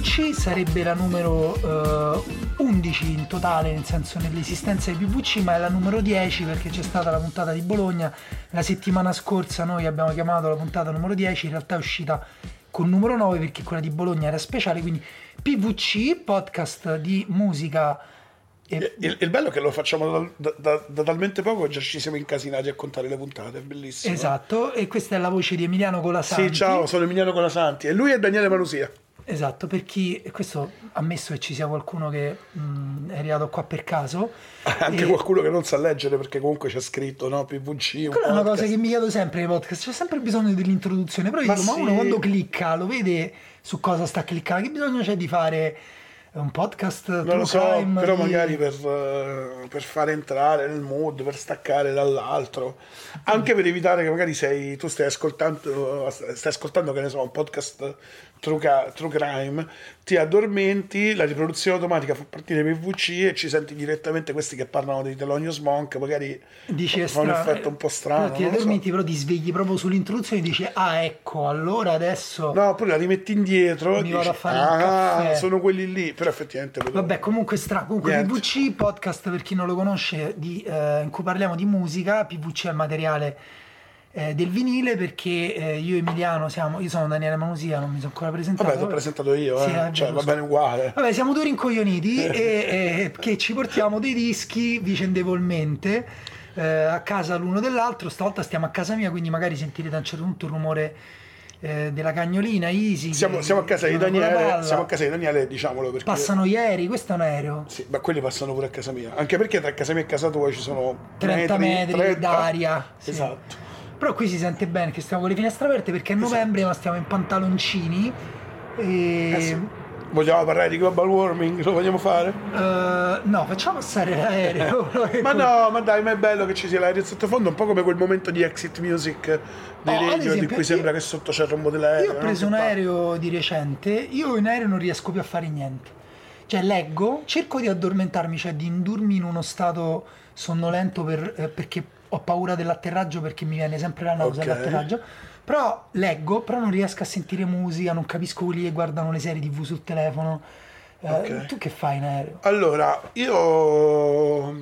PVC sarebbe la numero eh, 11 in totale, nel senso nell'esistenza di PVC, ma è la numero 10 perché c'è stata la puntata di Bologna. La settimana scorsa noi abbiamo chiamato la puntata numero 10, in realtà è uscita con numero 9 perché quella di Bologna era speciale, quindi PVC, podcast di musica. e... Il, il, bello è che lo facciamo da, da, da, talmente poco già ci siamo incasinati a contare le puntate, è bellissimo. Esatto, e questa è la voce di Emiliano Colasanti. Sì, ciao, sono Emiliano Colasanti e lui è Daniele Manusia. Esatto, per chi, questo ammesso che ci sia qualcuno che mh, è arrivato qua per caso. Anche e... qualcuno che non sa leggere perché comunque c'è scritto no, PVC. Quella è una cosa che mi chiedo sempre nei podcast, c'è sempre bisogno dell'introduzione, però ma dico, sì. ma uno quando clicca lo vede su cosa sta cliccando, che bisogno c'è di fare un podcast non lo so però di... magari per, uh, per, fare entrare nel mood per staccare dall'altro anche per evitare che magari sei tu stai ascoltando stai ascoltando che ne so un podcast True, True, Crime, ti addormenti, la riproduzione automatica fa partire PVC e ci senti direttamente questi che parlano di Thelonious Monk, magari dici fa un effetto un po' strano. Ti addormenti, so. però ti svegli proprio sull'introduzione e dici, ah ecco, allora adesso... No, poi la rimetti indietro mi dici, vado a fare ah, sono quelli lì, però effettivamente... Vabbè, comunque stra... Comunque PVC, podcast per chi non lo conosce, di, eh, in cui parliamo di musica, PVC è il materiale eh, del vinile perché eh, io e Emiliano siamo, io sono Daniele Manusia, non mi sono ancora presentato. Vabbè, ti ho presentato io, sì, eh. cioè, va bene uguale. Vabbè, siamo due rincoglioniti e, e, che ci portiamo dei dischi vicendevolmente eh, a casa l'uno dell'altro, stavolta stiamo a casa mia, quindi magari sentirete a un certo punto il rumore eh, della cagnolina Easy. Siamo, che, siamo, a casa di Daniele, siamo a casa di Daniele, diciamolo perché. Passano ieri, questo è un aereo. Sì, ma quelli passano pure a casa mia. Anche perché tra casa mia e casa tua ci sono 30 metri, metri 30. d'aria. Sì. Esatto. Però qui si sente bene che stiamo con le finestre aperte perché è esatto. novembre, ma stiamo in pantaloncini. E... Eh sì. Vogliamo parlare di global warming? Lo vogliamo fare? Uh, no, facciamo passare l'aereo. ma no, ma dai, ma è bello che ci sia l'aereo sottofondo, un po' come quel momento di exit music di oh, radio di cui sembra io, che sotto c'è il rombo dell'aereo. Io ho preso un aereo di recente, io in aereo non riesco più a fare niente. Cioè leggo, cerco di addormentarmi, cioè di indurmi in uno stato sonnolento per, eh, perché ho paura dell'atterraggio perché mi viene sempre la nausea okay. all'atterraggio. Però leggo, però non riesco a sentire musica, non capisco quelli che guardano le serie tv sul telefono. Eh, okay. Tu che fai in aereo? Allora, io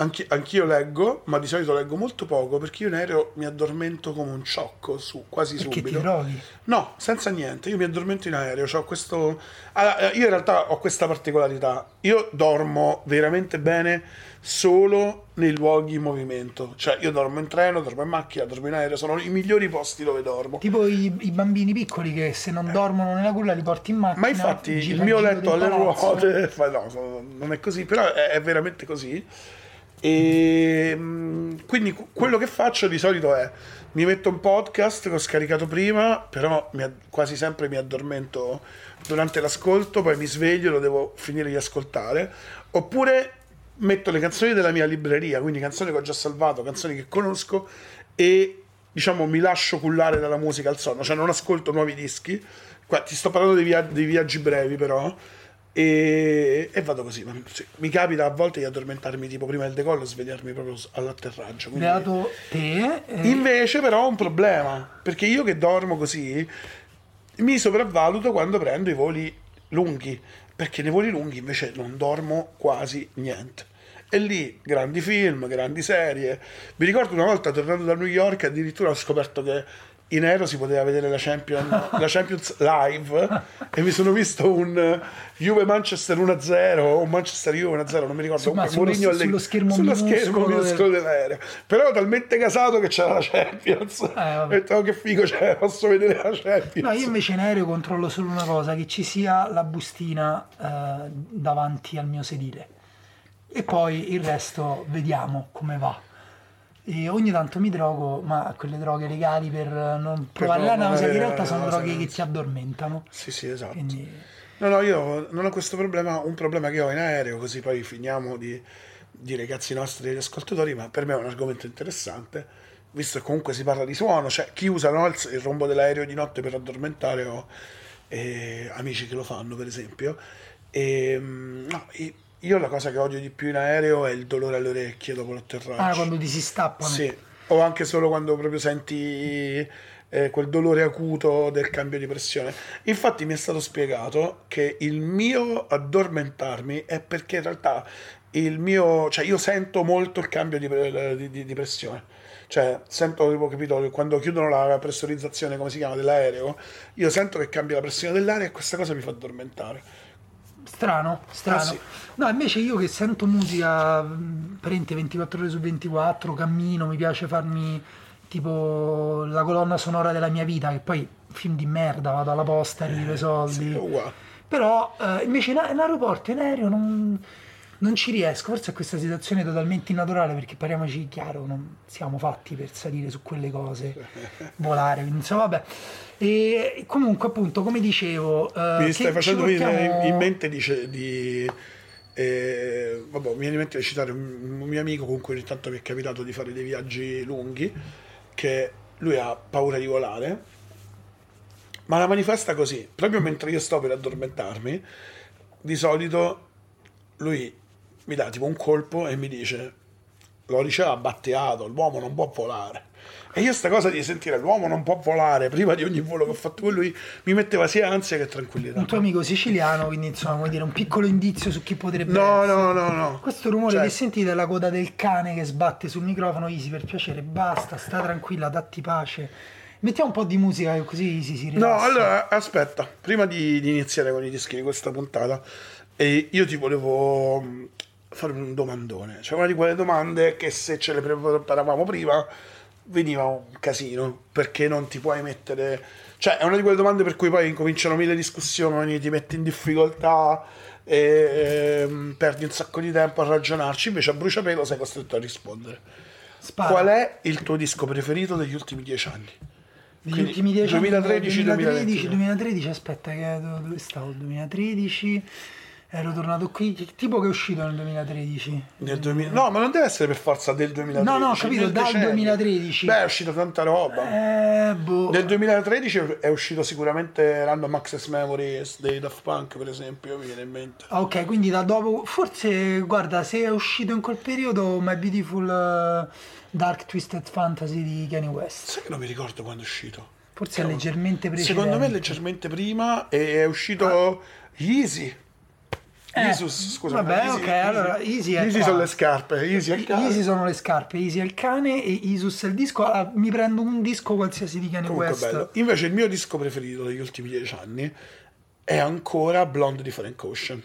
Anch- anch'io leggo, ma di solito leggo molto poco perché io in aereo mi addormento come un ciocco su, quasi perché subito. Ti droghi? No, senza niente. Io mi addormento in aereo. Questo... Allora, eh, io in realtà ho questa particolarità. Io dormo veramente bene solo nei luoghi in movimento. Cioè, io dormo in treno, dormo in macchina, dormo in aereo. Sono i migliori posti dove dormo. Tipo i, i bambini piccoli che se non dormono nella culla li porti in macchina. Ma infatti il mio letto alle ruote. No, non è così, però è, è veramente così. E quindi quello che faccio di solito è mi metto un podcast che ho scaricato prima, però mi, quasi sempre mi addormento durante l'ascolto, poi mi sveglio e lo devo finire di ascoltare, oppure metto le canzoni della mia libreria, quindi canzoni che ho già salvato, canzoni che conosco e diciamo mi lascio cullare dalla musica al sonno, cioè non ascolto nuovi dischi. Qua, ti sto parlando dei, via- dei viaggi brevi però e, e, vado così. Mi capita a volte di addormentarmi tipo prima del decollo e svegliarmi proprio all'atterraggio. Quindi... Beato te. Eh... Invece, però, ho un problema perché io che dormo così mi sopravvaluto quando prendo i voli lunghi. Perché nei voli lunghi invece non dormo quasi niente. E lì grandi film, grandi serie. Mi ricordo una volta tornando da New York, addirittura ho scoperto che in aereo si poteva vedere la, Champion, la Champions live. E mi sono visto un Juve Manchester 1-0 o un Manchester Juve 1-0 non mi ricordo. Insomma, sullo, sullo, sullo schermo sullo schermo minuscolo del... dell'aereo. Però ero talmente casato che c'era la Champions. Eh, ho detto oh, che figo c'è posso vedere la Champions. No io invece in aereo controllo solo una cosa che ci sia la bustina eh, davanti al mio sedile e poi il resto vediamo come va e ogni tanto mi drogo, ma quelle droghe legali per non provare per la nausea, realtà sono droghe che ti addormentano. Sì, sì, esatto. Quindi... No, no, io non ho questo problema, un problema che ho in aereo, così poi finiamo di dire cazzi nostri degli ascoltatori, ma per me è un argomento interessante, visto che comunque si parla di suono, cioè chi usa no, il, rombo dell'aereo di notte per addormentare ho eh, amici che lo fanno, per esempio. E, mm, no, e, io la cosa che odio di più in aereo è il dolore alle orecchie dopo l'atterraggio. Ah, quando ti si stappano. Sì, o anche solo quando proprio senti eh, quel dolore acuto del cambio di pressione. Infatti mi è stato spiegato che il mio addormentarmi è perché in realtà il mio, cioè io sento molto il cambio di, di, di pressione. Cioè, sento, avevo capito, quando chiudono la pressurizzazione, come si chiama, dell'aereo, io sento che cambia la pressione dell'aria e questa cosa mi fa addormentare. Strano, strano. Ah, sì. No, invece io che sento musica, prende 24 ore su 24, cammino, mi piace farmi tipo la colonna sonora della mia vita, che poi film di merda, vado alla posta, arrivo i soldi. Sì, Però eh, invece in, in aeroporto, in aereo non, non, ci riesco, forse è questa situazione totalmente innaturale perché parliamoci chiaro, non siamo fatti per salire su quelle cose, volare, quindi insomma vabbè. E comunque appunto, come dicevo... Eh, mi stai facendo portiamo... in mente dice, di... Eh, vabbè, mi viene in mente di citare un, un mio amico con cui ogni tanto mi è capitato di fare dei viaggi lunghi che lui ha paura di volare, ma la manifesta così, proprio mentre io sto per addormentarmi, di solito lui mi dà tipo un colpo e mi dice, lo diceva Battiato, l'uomo non può volare. E io sta cosa di sentire l'uomo non può volare prima di ogni volo che ho fatto con lui mi metteva sia ansia che tranquillità. Un tuo amico siciliano, quindi insomma, vuoi dire un piccolo indizio su chi potrebbe no, essere. No, no, no. Questo rumore cioè... che sentite è la coda del cane che sbatte sul microfono, Easy, per piacere, basta, sta tranquilla, datti pace. Mettiamo un po' di musica così Easy si rilassa. No, allora, aspetta, prima di, di iniziare con i dischi di questa puntata, eh, io ti volevo fare un domandone. Cioè una di quelle domande che se ce le preparavamo prima veniva un casino perché non ti puoi mettere cioè è una di quelle domande per cui poi incominciano mille discussioni ti metti in difficoltà e, e ehm, perdi un sacco di tempo a ragionarci invece a bruciapelo sei costretto a rispondere Spara. qual è il tuo disco preferito degli ultimi dieci anni? degli ultimi dieci 2013, anni 2013 2013 2013 aspetta che dove stavo 2013 ero tornato qui, tipo che è uscito nel 2013. Nel 2000... No, ma non deve essere per forza del 2013. No, no, ho capito, dal decennio. 2013. Beh, è uscita tanta roba. Eh, boh. Nel 2013 è uscito sicuramente Random Access Memories dei Daft Punk, per esempio, mi viene in mente. Ok, quindi da dopo, forse, guarda, se è uscito in quel periodo My Beautiful uh, Dark Twisted Fantasy di Kanye West. Sai che non mi ricordo quando è uscito. Forse è leggermente precedente. Secondo me è leggermente prima e è uscito ah. Easy. Eh, Isus, scusa. Vabbè, easy, ok, easy, allora Easy è Easy sono le scarpe, Easy è il cane. Easy sono le scarpe, Easy è il cane e Isus è il disco. Allora, mi prendo un disco qualsiasi di Kanye Comunque West. Bello. Invece il mio disco preferito degli ultimi dieci anni è ancora Blonde di Frank Ocean.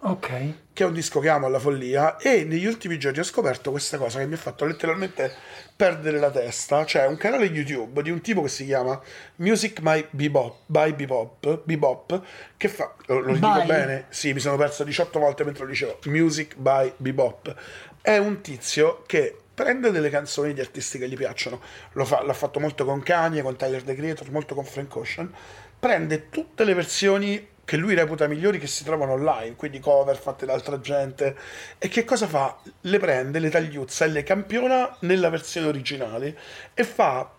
Ok. Che è un disco che amo alla follia e negli ultimi giorni ho scoperto questa cosa che mi ha fatto letteralmente perdere la testa. Cioè un canale YouTube di un tipo che si chiama Music My Bebop, by Bebop, Bebop che fa... Lo, lo dico bene? Sì, mi sono perso 18 volte mentre lo dicevo. Music by Bebop. È un tizio che prende delle canzoni di artisti che gli piacciono. Fa, l'ha fatto molto con Kanye, con Tyler The Creator, molto con Frank Ocean. Prende tutte le versioni che lui reputa migliori che si trovano online, quindi cover fatte da altra gente. E che cosa fa? Le prende, le tagliuzza e le campiona nella versione originale e fa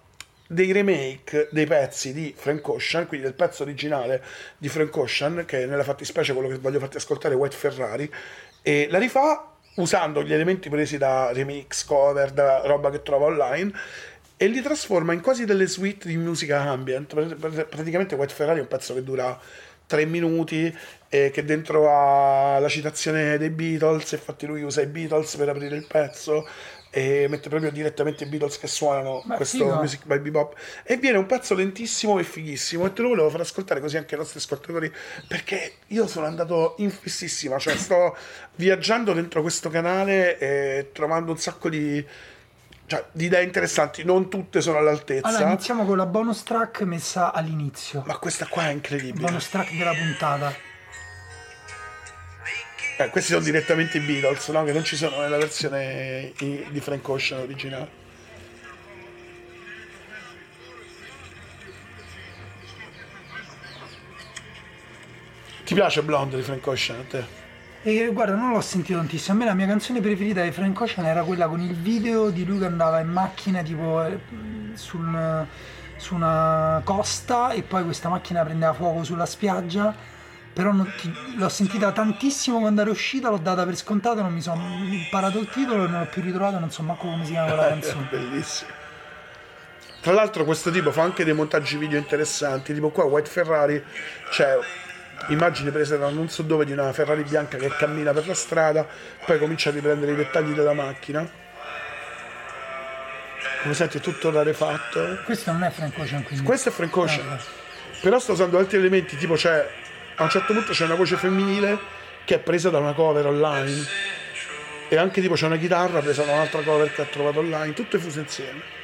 dei remake dei pezzi di Frank Ocean, quindi del pezzo originale di Frank Ocean, che nella fattispecie quello che voglio farti ascoltare è White Ferrari, e la rifà usando gli elementi presi da remix, cover, da roba che trova online e li trasforma in quasi delle suite di musica ambient. Praticamente White Ferrari è un pezzo che dura tre minuti eh, che dentro ha la citazione dei Beatles infatti lui usa i Beatles per aprire il pezzo e mette proprio direttamente i Beatles che suonano Ma questo figo. Music by Bebop e viene un pezzo lentissimo e fighissimo e te lo volevo far ascoltare così anche ai nostri ascoltatori perché io sono andato in fississima cioè sto viaggiando dentro questo canale e trovando un sacco di cioè, di idee interessanti, non tutte sono all'altezza. Allora, iniziamo con la bonus track messa all'inizio. Ma questa qua è incredibile. Bonus track della puntata. Eh, questi sono direttamente i Beatles, no? Che non ci sono nella versione di Frank Ocean originale. Ti piace Blonde di Frank Ocean a te? E guarda, non l'ho sentito tantissimo. A me la mia canzone preferita di Frank Ocean era quella con il video di lui che andava in macchina tipo eh, sul, su una costa e poi questa macchina prendeva fuoco sulla spiaggia. Però ti, l'ho sentita tantissimo quando era uscita, l'ho data per scontato, non mi sono imparato il titolo e non l'ho più ritrovato, non so manco come si chiama la canzone. Bellissimo. Tra l'altro questo tipo fa anche dei montaggi video interessanti, tipo qua White Ferrari c'è immagini prese da non so dove di una Ferrari bianca che cammina per la strada, poi comincia a riprendere i dettagli della macchina. Come senti è tutto rarefatto. Questo non è Frank Ocean quindi. Questo è Frank Ocean. Ah, Però sta usando altri elementi, tipo c'è a un certo punto c'è una voce femminile che è presa da una cover online. E anche tipo c'è una chitarra presa da un'altra cover che ha trovato online, tutte fuse insieme.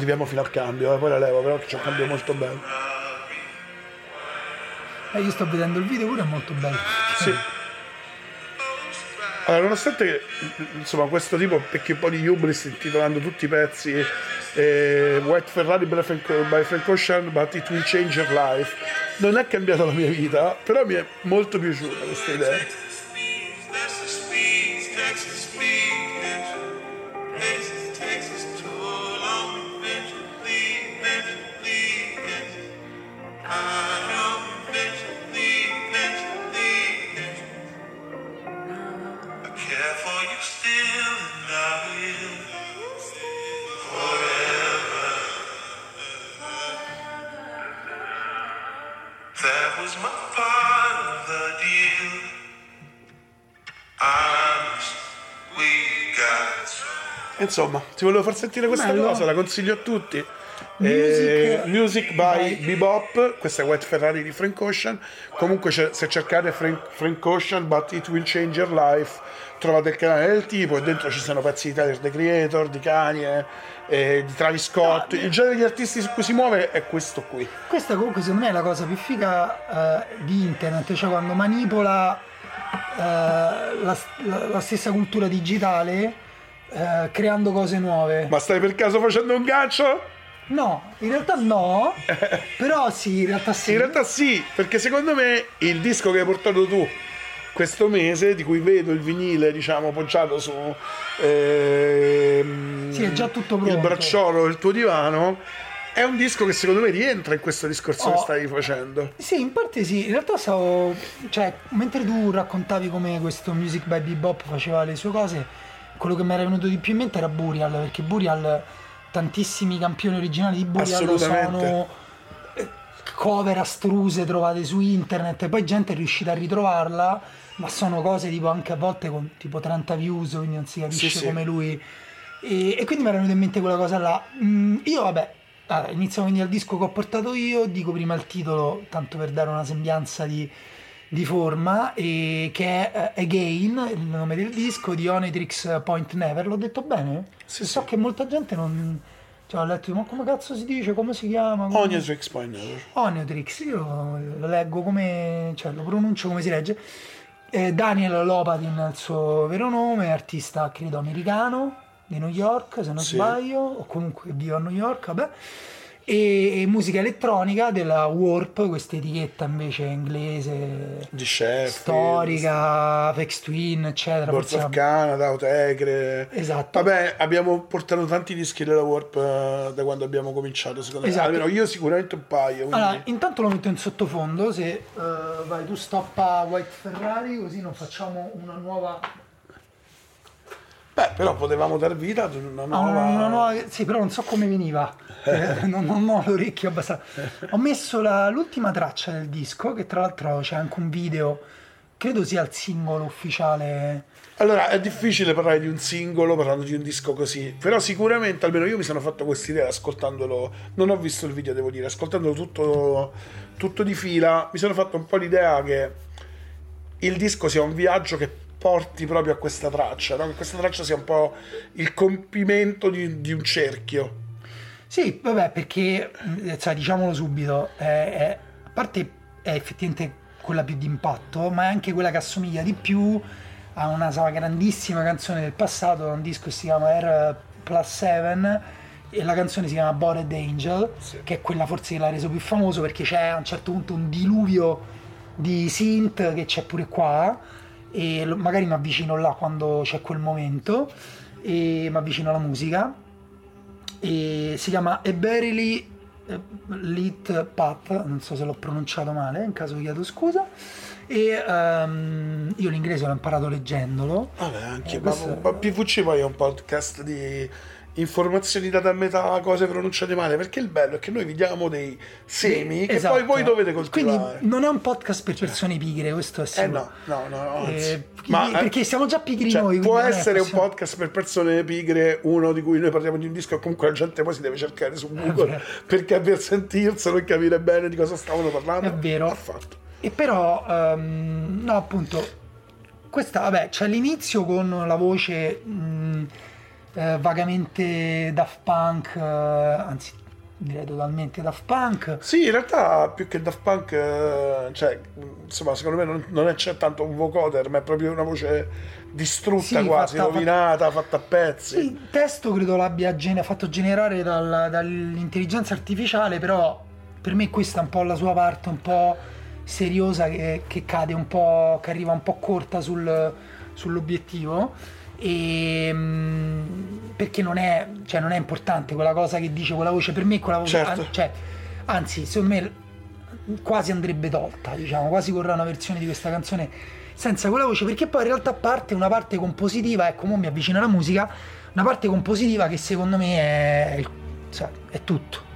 Arriviamo fino al cambio, eh, poi la levo, però c'è un cambio molto bello. Eh, io sto vedendo il video pure è molto bello. Sì. Allora, nonostante che, insomma, questo tipo perché un po' di hubris intitolando tutti i pezzi eh, White Ferrari by Frank, by Frank Ocean, but it will change your life, non è cambiata la mia vita, però mi è molto piaciuta questa idea. Insomma, ti volevo far sentire questa Bello. cosa, la consiglio a tutti. Music- Eh, Music by by- Bebop, questa è White Ferrari di Frank Ocean. Comunque se cercate Frank, Frank Ocean, but it will change your life, trovate il canale del tipo e dentro ci sono pezzi di Tyler the Creator, di Kanye, eh, di Travis Scott. Il genere di artisti su cui si muove è questo qui. Questa comunque secondo me è la cosa più figa eh, di internet, cioè quando manipola eh, la, la- la stessa cultura digitale eh, creando cose nuove. Ma stai per caso facendo un gancio? No, in realtà no, però sì, in realtà sì. In realtà sì, perché secondo me il disco che hai portato tu questo mese, di cui vedo il vinile, diciamo, poggiato su ehm, Sì, è già tutto il pronto. bracciolo del tuo divano, è un disco che secondo me rientra in questo discorso Oh. che stavi facendo. Sì, in parte sì, in realtà stavo, cioè, mentre tu raccontavi come questo Music by Bebop faceva le sue cose, quello che mi era venuto di più in mente era Burial, perché Burial, tantissimi campioni originali di Burial sono eh, cover astruse trovate su internet, e poi gente è riuscita a ritrovarla, ma sono cose tipo anche a volte con tipo 30 views, quindi non si capisce Sì, sì. come lui... E, e quindi mi era venuta in mente quella cosa là. Mm, io vabbè, allora, iniziamo quindi dal disco che ho portato io, dico prima il titolo, tanto per dare una sembianza di, di forma, e che è eh, Again, il nome del disco di Onitrix Point Never. L'ho detto bene? Sì, so sì. che molta gente non... Cioè, ho letto, ma come cazzo si dice? Come si chiama? Come- Onion Tricks Point Never. Onitrix, io lo leggo come, cioè lo pronuncio come si legge. Eh, Daniel Lopatin è il suo vero nome, artista credo americano di New York, se non Sì. sbaglio, o comunque vive a New York, vabbè. E, musica elettronica della Warp, questa etichetta invece inglese Di Chef, storica, Apex Twin, eccetera. Forse of Canada, Autegre. Esatto. Vabbè, abbiamo portato tanti dischi della Warp eh, da quando abbiamo cominciato, secondo Esatto. me. Almeno io sicuramente un paio. quindi- Allora, intanto lo metto in sottofondo, se eh, vai tu stoppa White Ferrari così non facciamo una nuova Beh, però potevamo dar vita ad una Ah, nuova... una, una nuova- Sì, però non so come veniva. Eh, non, non ho l'orecchio abbastanza. Ho messo la- l'ultima traccia del disco, che tra l'altro c'è anche un video, credo sia il singolo ufficiale. Allora, è difficile parlare di un singolo parlando di un disco così, però sicuramente, almeno io mi sono fatto questa idea ascoltandolo, non ho visto il video devo dire, ascoltandolo tutto, tutto di fila, mi sono fatto un po' l'idea che il disco sia un viaggio che porti proprio a questa traccia, no? che questa traccia sia un po' il compimento di, di un cerchio. Sì, vabbè, perché, mh, cioè, diciamolo subito, è- è- a parte è effettivamente quella più d'impatto, ma è anche quella che assomiglia di più a una grandissima canzone del passato, un disco che si chiama Air Plus 7 e la canzone si chiama Bored Angel, Sì. che è quella forse che l'ha reso più famoso perché c'è a un certo punto un diluvio di synth che c'è pure qua e magari mi avvicino là quando c'è quel momento e mi avvicino alla musica e si chiama Eberly eh, Lit Path, non so se l'ho pronunciato male, in caso chiedo scusa. E ehm, io l'inglese l'ho imparato leggendolo. Vabbè, anche Eh, questo- PVC poi è un podcast di informazioni date a metà, cose pronunciate male, perché il bello è che noi vi diamo dei semi che Esatto. poi voi dovete coltivare. Quindi non è un podcast per persone pigre, questo è Eh sicuro. no, no, no. Eh, Ma, eh, perché siamo già pigri cioè, noi. può essere un podcast per persone pigre, uno di cui noi parliamo di un disco e comunque la gente poi si deve cercare su Google vero. perché per sentirselo e capire bene di cosa stavano parlando. È vero. Ha fatto. E però, ehm, no, appunto, questa, vabbè, c'è l'inizio con la voce mh, eh, vagamente Daft Punk, eh, anzi, direi totalmente Daft Punk. Sì, in realtà più che Daft Punk, eh, cioè, insomma, secondo me non, non è c'è tanto un vocoder, ma è proprio una voce distrutta Sì, quasi, fatta- rovinata, fatta a pezzi. Sì, il testo credo l'abbia gene- fatto generare dal- dall'intelligenza artificiale, però per me questa è un po' la sua parte un po' seriosa che, che cade un po', che arriva un po' corta sul- sull'obiettivo. E, mm, perché non è, cioè, non è importante quella cosa che dice quella voce per me quella voce Certo. an- cioè, anzi secondo me quasi andrebbe tolta diciamo quasi vorrà una versione di questa canzone senza quella voce perché poi in realtà parte una parte compositiva ecco mo mi avvicino alla musica una parte compositiva che secondo me è, cioè, è tutto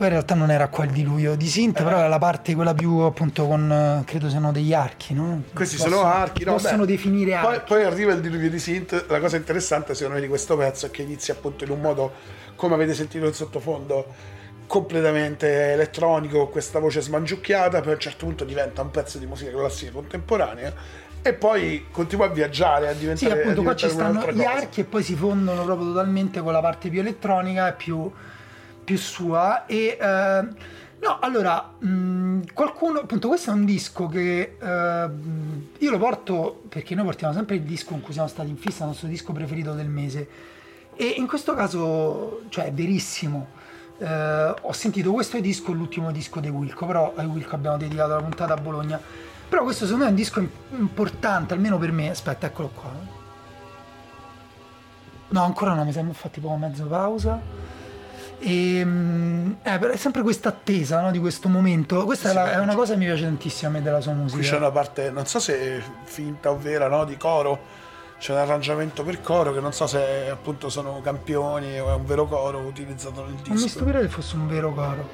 Poi in realtà non era qua il diluvio di synth, però era la parte quella più appunto con eh, credo siano degli archi, no? Questi Possono- sono archi, no? Possono Beh, definire Poi, archi. poi arriva il diluvio di synth. La cosa interessante, secondo me, di questo pezzo è che inizia appunto in un modo, come avete sentito in sottofondo, completamente elettronico, questa voce smangiucchiata. Poi a un certo punto diventa un pezzo di musica classica contemporanea. E poi continua a viaggiare, a Sì, diventare, a appunto qua ci diventare stanno gli cosa. archi e poi si fondono proprio totalmente con la parte più elettronica e più, più sua. E eh, no, allora, mh, qualcuno, appunto, questo è un disco che eh, io lo porto perché noi portiamo sempre il disco in cui siamo stati in fissa, il nostro disco preferito del mese. E in questo caso, cioè, è verissimo. Eh, ho sentito questo disco, l'ultimo disco di Wilco, però ai Wilco abbiamo dedicato la puntata a Bologna. Però questo secondo me è un disco im- importante, almeno per me. Aspetta, eccolo qua. No, ancora no, mi sembra fatti tipo mezzo pausa. E, mm, eh, è sempre questa attesa no, di questo momento. Questa è, la- è una cosa che mi piace tantissimo a me della sua Qui c'è musica. una parte, non so se è finta o vera, no? Di coro. C'è un arrangiamento per coro che non so se appunto sono campioni o è un vero coro utilizzato nel Non mi disco. stupirei che fosse un vero coro.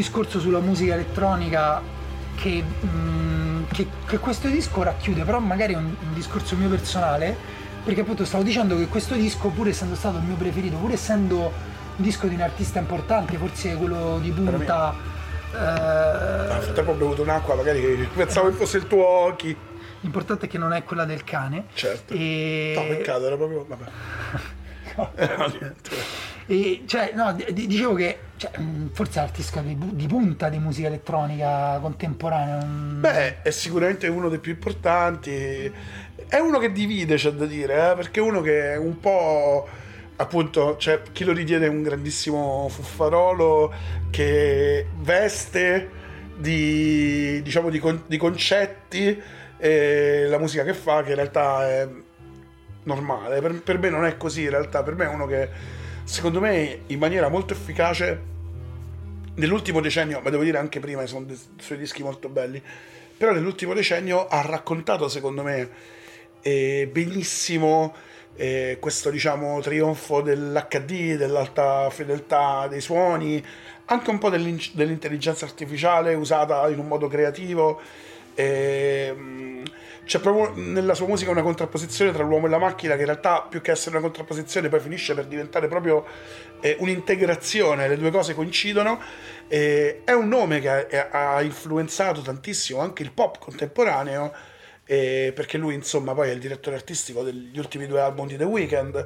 Discorso sulla musica elettronica che, mm, che- che questo disco racchiude, però magari è un, un discorso mio personale, perché appunto stavo dicendo che questo disco, pur essendo stato il mio preferito, pur essendo un disco di un artista importante, forse quello di punta, Nel eh, frattempo ho bevuto un'acqua, magari pensavo che fosse il tuo occhi. l'importante è che non è quella del cane. Certo. E... No, peccato, era proprio. Vabbè. Eh, no. E, cioè, no, di- dicevo che cioè, mh, forse l'artista di, di punta di musica elettronica contemporanea. mm, Beh, è sicuramente uno dei più importanti. È uno che divide, c'è da dire, eh, perché è uno che è un po'. Appunto, cioè, chi lo ritiene un grandissimo fuffarolo che veste di, diciamo, di, con- di concetti eh, la musica che fa, che in realtà è normale. Per, per me non è così, in realtà. Per me è uno che, secondo me, in maniera molto efficace nell'ultimo decennio, ma devo dire anche prima, sono dei suoi dischi molto belli, però nell'ultimo decennio ha raccontato, secondo me, eh, benissimo eh, questo, diciamo, trionfo dell'HD, dell'alta fedeltà dei suoni, anche un po' dell'in- dell'intelligenza artificiale usata in un modo creativo. Ehm, c'è proprio nella sua musica una contrapposizione tra l'uomo e la macchina che in realtà più che essere una contrapposizione poi finisce per diventare proprio eh, un'integrazione, le due cose coincidono. Eh, è un nome che ha, ha influenzato tantissimo anche il pop contemporaneo eh, perché lui insomma poi è il direttore artistico degli ultimi due album di The Weeknd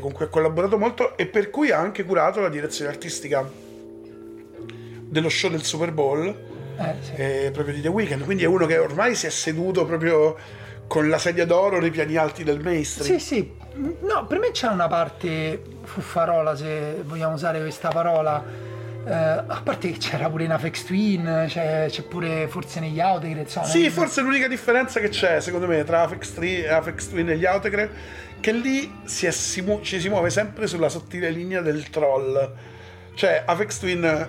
con cui ha collaborato molto e per cui ha anche curato la direzione artistica dello show del Super Bowl Eh, sì. eh, proprio di The Weeknd quindi è uno che ormai si è seduto proprio con la sedia d'oro nei piani alti del mainstream Sì, sì, no, per me c'è una parte fuffarola, se vogliamo usare questa parola. Eh, a parte che c'era pure in Afex Twin, c'è, c'è pure forse negli Autogrid, insomma. Sì, nel- forse l'unica differenza che c'è, secondo me, tra Apex, 3, Apex Twin e gli Autocre, che lì si è- si mu- ci si muove sempre sulla sottile linea del troll. Cioè, Apex Twin,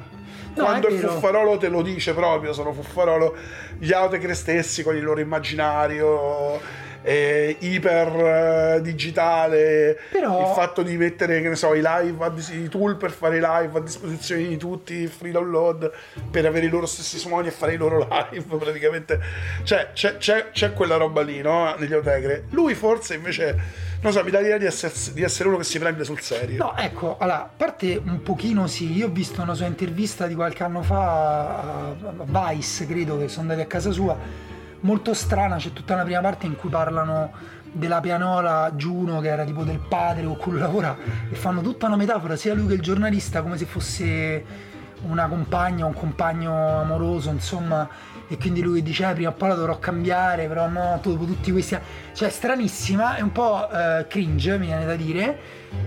quando è il fuffarolo te lo dice proprio, sono fuffarolo, gli Autocre stessi con il loro immaginario eh, iper eh, digitale, Però- il fatto di mettere, che ne so, i live, a i tool per fare i live a disposizione di tutti, free download, per avere i loro stessi suoni e fare i loro live praticamente. Cioè, c'è, c'è- c'è quella roba lì, no? Negli Otegre. Lui forse invece, non so, mi dà l'idea di essere, di essere uno che si prende sul serio. No, ecco, allora, a parte un pochino sì, io ho visto una sua intervista di qualche anno fa a Vice, credo che sono andati a casa sua, molto strana, c'è tutta una prima parte in cui parlano della pianola Giuno che era tipo del padre cui lui lavora e fanno tutta una metafora sia lui che il giornalista come se fosse una compagna un compagno amoroso insomma. E quindi lui dice "Eh, prima o poi la dovrò cambiare però no dopo tutti questi cioè stranissima è un po' eh, cringe mi viene da dire.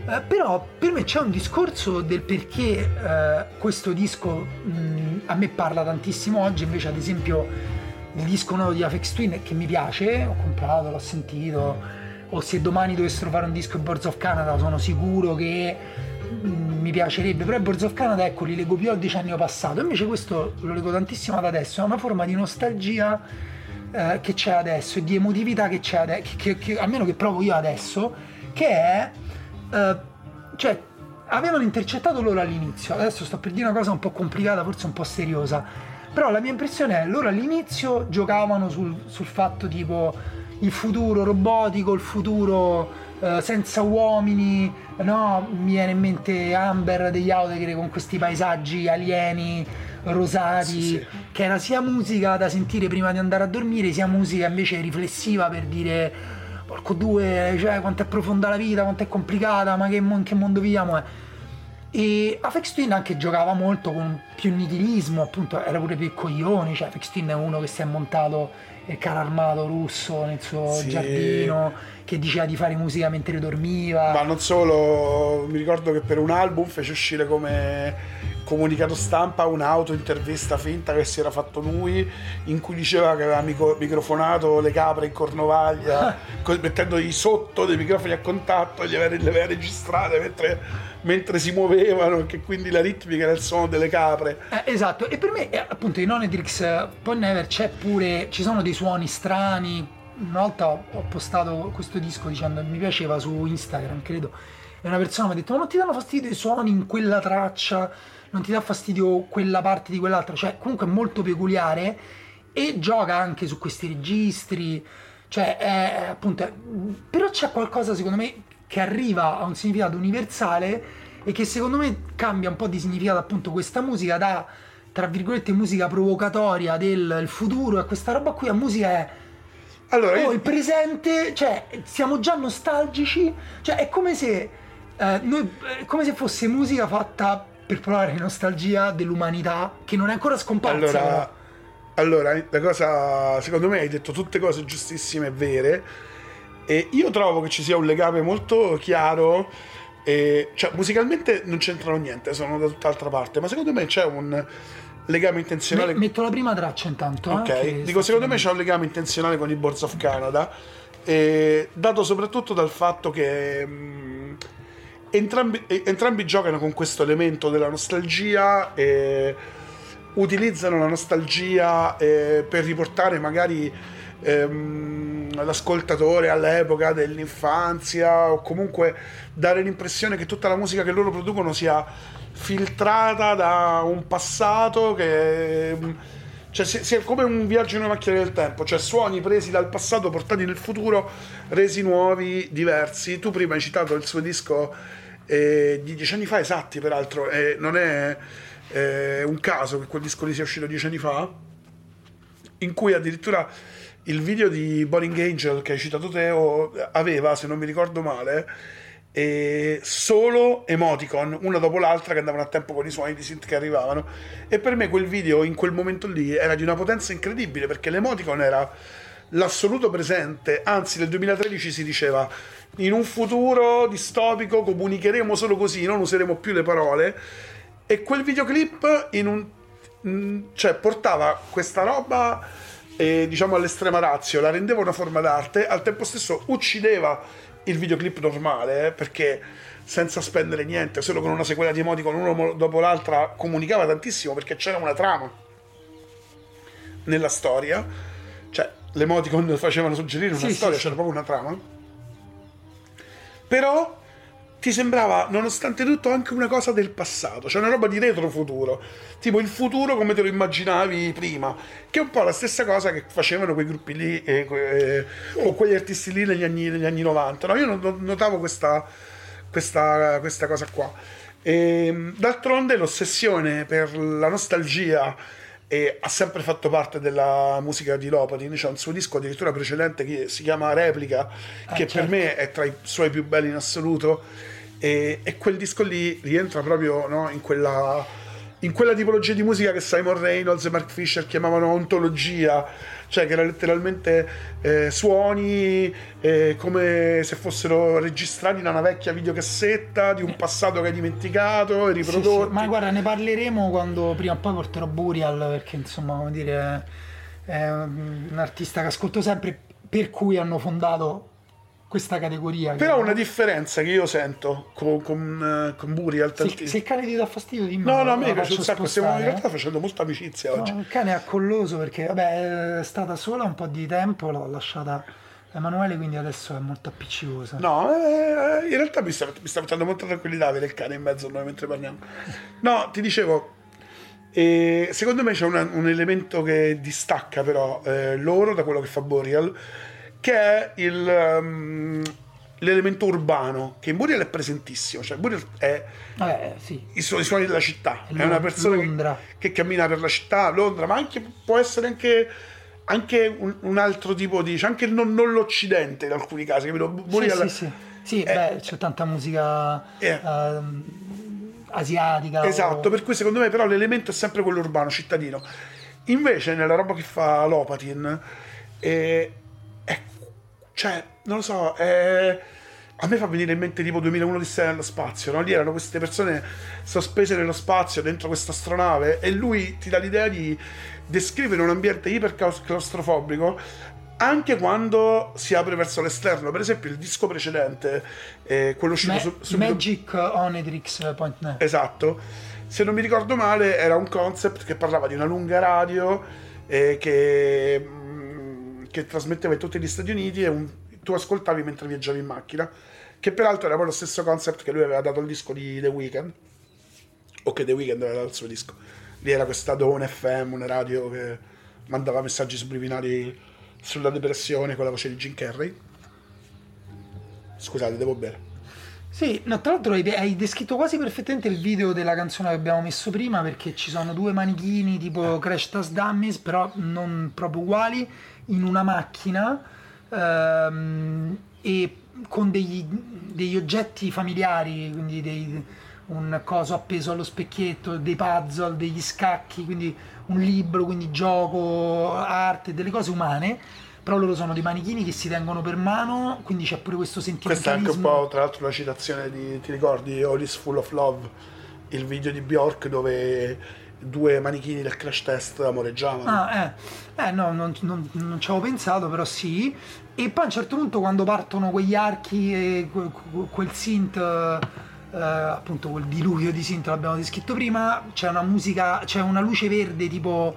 Eh, però per me c'è un discorso del perché eh, questo disco mh, a me parla tantissimo oggi invece ad esempio il disco nuovo di Afex Twin che mi piace ho comprato l'ho sentito o se domani dovessero fare un disco in Boards of Canada sono sicuro che mm, mi piacerebbe. Però i Boards of Canada ecco li leggo più al decennio passato. Invece questo lo leggo tantissimo ad adesso è una forma di nostalgia eh, che c'è adesso e di emotività che c'è adesso che- che- almeno che provo io adesso che è eh, cioè avevano intercettato loro all'inizio. Adesso sto per dire una cosa un po' complicata forse un po' seriosa però la mia impressione è loro all'inizio giocavano sul, sul fatto tipo il futuro robotico il futuro eh, senza uomini no mi viene in mente Amber degli Autogre con questi paesaggi alieni rosati Sì, sì. che era sia musica da sentire prima di andare a dormire sia musica invece riflessiva per dire porco due cioè quanto è profonda la vita quanto è complicata ma che, in che mondo viviamo eh. E Afex Twin anche giocava molto con più nichilismo appunto era pure più coglioni cioè Afex Twin è uno che si è montato il carro armato russo nel suo Sì. giardino che diceva di fare musica mentre dormiva Ma non solo, mi ricordo che per un album fece uscire come comunicato stampa un'auto intervista finta che si era fatto lui in cui diceva che aveva mico- microfonato le capre in cornovaglia co- mettendogli sotto dei microfoni a contatto li aveva, le aveva registrate mentre, mentre si muovevano che quindi la ritmica era il suono delle capre Eh, esatto, e per me eh, appunto in Onedrix eh, Poi Never c'è pure, ci sono dei suoni strani. Una volta ho, postato questo disco dicendo mi piaceva su Instagram, credo, e una persona mi ha detto: Ma non ti danno fastidio i suoni in quella traccia? Non ti dà fastidio quella parte di quell'altra? Cioè, comunque è molto peculiare e gioca anche su questi registri. Cioè, è, appunto, è- però c'è qualcosa secondo me che arriva a un significato universale e che secondo me cambia un po' di significato appunto questa musica da tra virgolette musica provocatoria del futuro e questa roba qui a musica è allora oh, io- il presente cioè siamo già nostalgici cioè è come se eh, noi- è come se fosse musica fatta per provare nostalgia dell'umanità che non è ancora scomparsa Allora, allora, la cosa, secondo me hai detto tutte cose giustissime e vere. E io trovo che ci sia un legame molto chiaro. e- cioè, musicalmente non c'entrano niente, sono da tutt'altra parte. Ma secondo me c'è un legame intenzionale. Me- metto la prima traccia intanto eh, Ok, che dico secondo me c'è un legame intenzionale con i Boards of Canada, eh, dato soprattutto dal fatto che mh, entrambi, eh, entrambi giocano con questo elemento della nostalgia e utilizzano la nostalgia eh, per riportare magari ehm, l'ascoltatore all'epoca dell'infanzia o comunque dare l'impressione che tutta la musica che loro producono sia filtrata da un passato che, Cioè, si- si è come un viaggio in una macchina del tempo, cioè suoni presi dal passato, portati nel futuro, resi nuovi, diversi. Tu prima hai citato il suo disco eh, di dieci anni fa, esatti peraltro, e non è eh, un caso che quel disco lì sia uscito dieci anni fa, in cui addirittura il video di Boring Angel che hai citato te o- aveva, se non mi ricordo male, eh, solo emoticon, una dopo l'altra che andavano a tempo con i suoni di synth che arrivavano. E per me quel video in quel momento lì era di una potenza incredibile perché l'emoticon era l'assoluto presente, anzi nel 2013 si diceva in un futuro distopico comunicheremo solo così, non useremo più le parole. E quel videoclip in un, mm, cioè, portava questa roba eh, diciamo all'estrema razio, la rendeva una forma d'arte, al tempo stesso uccideva il videoclip normale eh, perché senza spendere niente, solo con una sequela di emoticon uno dopo l'altra comunicava tantissimo perché c'era una trama nella storia, cioè le emoticon facevano suggerire una Sì, sì, storia, sì. c'era proprio una trama. Però ti sembrava, nonostante tutto, anche una cosa del passato, cioè una roba di retrofuturo, tipo il futuro come te lo immaginavi prima, che è un po' la stessa cosa che facevano quei gruppi lì eh, eh, o quegli artisti lì negli anni, negli anni 90. No, io not- notavo questa, questa, questa cosa qua. E, d'altronde l'ossessione per la nostalgia eh, ha sempre fatto parte della musica di Lopatin, c'è un suo disco addirittura precedente che si chiama Replica, che certo. per me è tra i suoi più belli in assoluto e, e quel disco lì rientra proprio no, in, quella, in quella tipologia di musica che Simon Reynolds e Mark Fisher chiamavano ontologia, cioè che era letteralmente eh, suoni eh, come se fossero registrati da una vecchia videocassetta di un passato che hai dimenticato e Sì, sì, riprodotti. Ma guarda, ne parleremo quando prima o poi porterò Burial perché insomma, come dire, è un artista che ascolto sempre, per cui hanno fondato questa categoria. Però una differenza che io sento con, con, eh, con Burial se, se il cane ti dà fastidio, dimmi. No, no, a me piace un sacco, stiamo in realtà facendo molta amicizia oggi. No, il cane è accolloso perché vabbè, è stata sola un po' di tempo, l'ho lasciata Emanuele, quindi adesso è molto appiccicosa. No, eh, in realtà mi sta, mi sta mettendo molta tranquillità avere il cane in mezzo a noi mentre parliamo. No, ti dicevo, eh, secondo me c'è una- un elemento che distacca però eh, loro da quello che fa Burial, che è il, ehm, l'elemento urbano, che in Burial è presentissimo, cioè Burial è Vabbè, sì. i suoi suoni della città, è Lond- una persona che, che cammina per la città, Londra, ma anche, può essere anche, anche un, un altro tipo di, c'è anche non, non l'Occidente in alcuni casi, capito? Sì, Burial- sì, sì. Sì, Eh. beh, c'è tanta musica Eh. ehm, asiatica. Esatto, o- per cui secondo me però l'elemento è sempre quello urbano, cittadino. Invece nella roba che fa Lopatin, eh, è, cioè, non lo so, è- a me fa venire in mente tipo 2001 di nello spazio, no? Lì erano queste persone sospese nello spazio dentro questa astronave e lui ti dà l'idea di descrivere un ambiente iper claustrofobico anche quando si apre verso l'esterno. Per esempio il disco precedente, eh, quello uscito Ma- su, subito- Magic Onytrix Point Net. Esatto. Se non mi ricordo male, era un concept che parlava di una lunga radio eh, che, che trasmetteva in tutti gli Stati Uniti e un- tu ascoltavi mentre viaggiavi in macchina. Che peraltro era poi lo stesso concept che lui aveva dato al disco di The Weeknd. O che The Weeknd aveva dato al suo disco. Lì era questa Dawn FM, una radio che mandava messaggi subliminali sulla depressione con la voce di Jim Carrey. Scusate, devo bere. Sì, no, tra l'altro hai, hai descritto quasi perfettamente il video della canzone che abbiamo messo prima perché ci sono due manichini tipo Crash Test Dummies, però non proprio uguali, in una macchina ehm, e con degli, degli oggetti familiari, quindi dei- un coso appeso allo specchietto, dei puzzle, degli scacchi, quindi un libro, quindi gioco, arte, delle cose umane. Però loro sono dei manichini che si tengono per mano, quindi c'è pure questo Questa è anche un po', tra l'altro, una citazione di, ti ricordi, All is Full of Love, il video di Bjork dove due manichini del crash test amoreggiavano. Ah, eh, eh no, non, non- non ci avevo pensato, però sì. E poi a un certo punto quando partono quegli archi e que- que- quel synth, eh, appunto quel diluvio di synth l'abbiamo descritto prima, c'è una musica, c'è una luce verde tipo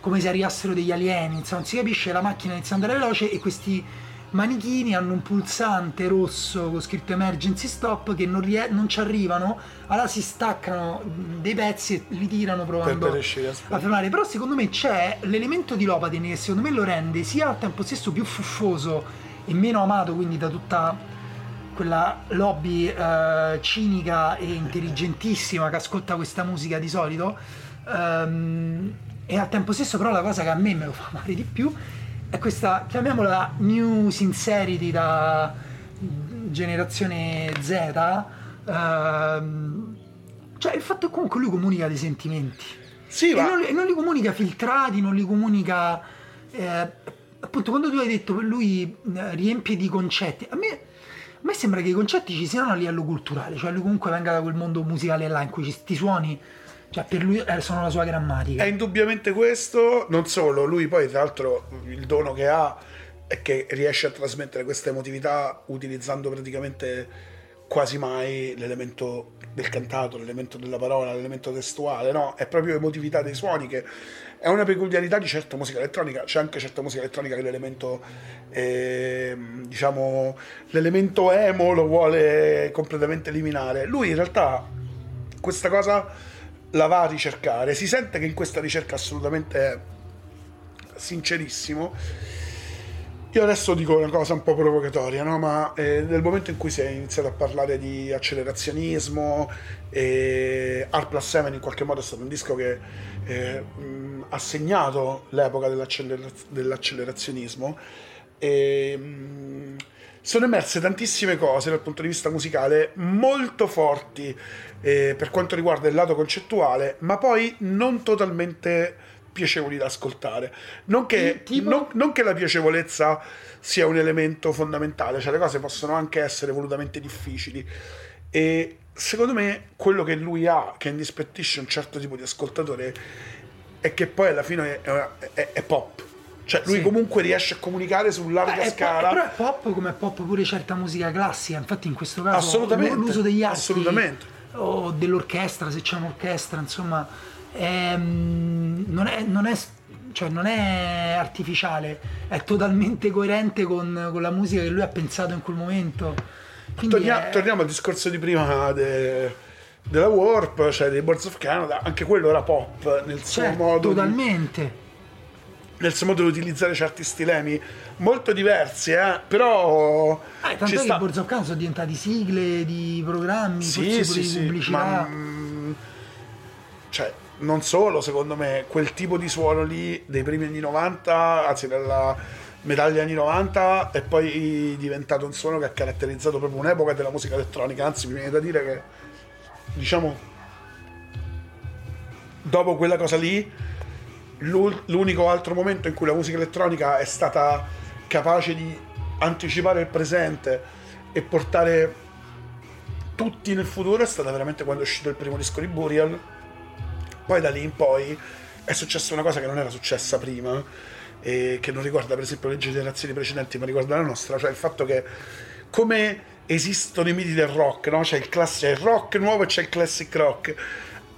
come se arrivassero degli alieni, insomma, non si capisce, la macchina inizia ad andare veloce e questi manichini hanno un pulsante rosso con scritto emergency stop che non, rie- non ci arrivano, allora si staccano dei pezzi e li tirano provando Per- per a fermare. Però secondo me c'è l'elemento di Lopatin che secondo me lo rende sia al tempo stesso più fuffoso e meno amato quindi da tutta quella lobby eh, cinica e intelligentissima che ascolta questa musica di solito. Ehm, e al tempo stesso però la cosa che a me me lo fa amare di più è questa, chiamiamola new sincerity da generazione Z ehm, cioè il fatto che comunque lui comunica dei sentimenti Sì, e non, e non li comunica filtrati, non li comunica. eh, appunto, quando tu hai detto che lui eh, riempie di concetti, a me, a me sembra che i concetti ci siano a livello culturale, cioè lui comunque venga da quel mondo musicale là in cui ci sti suoni, cioè per lui eh, sono la sua grammatica. È indubbiamente questo, non solo, lui poi tra l'altro il dono che ha è che riesce a trasmettere questa emotività utilizzando praticamente quasi mai l'elemento del cantato, l'elemento della parola, l'elemento testuale, no? È proprio emotività dei suoni che è una peculiarità di certa musica elettronica, c'è anche certa musica elettronica che l'elemento, ehm, diciamo, l'elemento emo lo vuole completamente eliminare. Lui in realtà questa cosa la va a ricercare, si sente che in questa ricerca assolutamente è sincerissimo. Io adesso dico una cosa un po' provocatoria, no? ma eh, nel momento in cui si è iniziato a parlare di accelerazionismo, e Art Plus 7 in qualche modo è stato un disco che eh, ha segnato l'epoca dell'accelera- dell'accelerazionismo, e, mh, sono emerse tantissime cose dal punto di vista musicale molto forti eh, per quanto riguarda il lato concettuale, ma poi non totalmente piacevoli da ascoltare. Non che, non- non che la piacevolezza sia un elemento fondamentale, cioè le cose possono anche essere volutamente difficili. E secondo me quello che lui ha, che indispettisce un certo tipo di ascoltatore, è che poi alla fine è, è- è pop. Cioè lui Sì. comunque riesce a comunicare su larga Eh, è po- scala. però è pop come è pop pure certa musica classica, infatti in questo caso Assolutamente, l'uso degli archi o dell'orchestra, se c'è un'orchestra, insomma, ehm, non, è, non è- cioè, non è artificiale, è totalmente coerente con, con la musica che lui ha pensato in quel momento. Tornia- è- torniamo al discorso di prima de- della Warp, cioè dei Boards of Canada, anche quello era pop nel suo, cioè, modo di, totalmente. Nel suo modo di utilizzare certi stilemi molto diversi, eh, però Ah, tanto è che sta. i Boards of Canada sono diventati sigle di programmi, Sì, sì, sì, pubblicità. ma mm, cioè, non solo, secondo me, quel tipo di suono lì dei primi anni 90, anzi della metà degli anni 90 è poi diventato un suono che ha caratterizzato proprio un'epoca della musica elettronica, anzi mi viene da dire che diciamo dopo quella cosa lì l'unico altro momento in cui la musica elettronica è stata capace di anticipare il presente e portare tutti nel futuro è stata veramente quando è uscito il primo disco di Burial. Poi da lì in poi è successa una cosa che non era successa prima e che non riguarda per esempio le generazioni precedenti ma riguarda la nostra, cioè il fatto che come esistono i miti del rock, no? c'è, il class- c'è il rock nuovo e c'è il classic rock.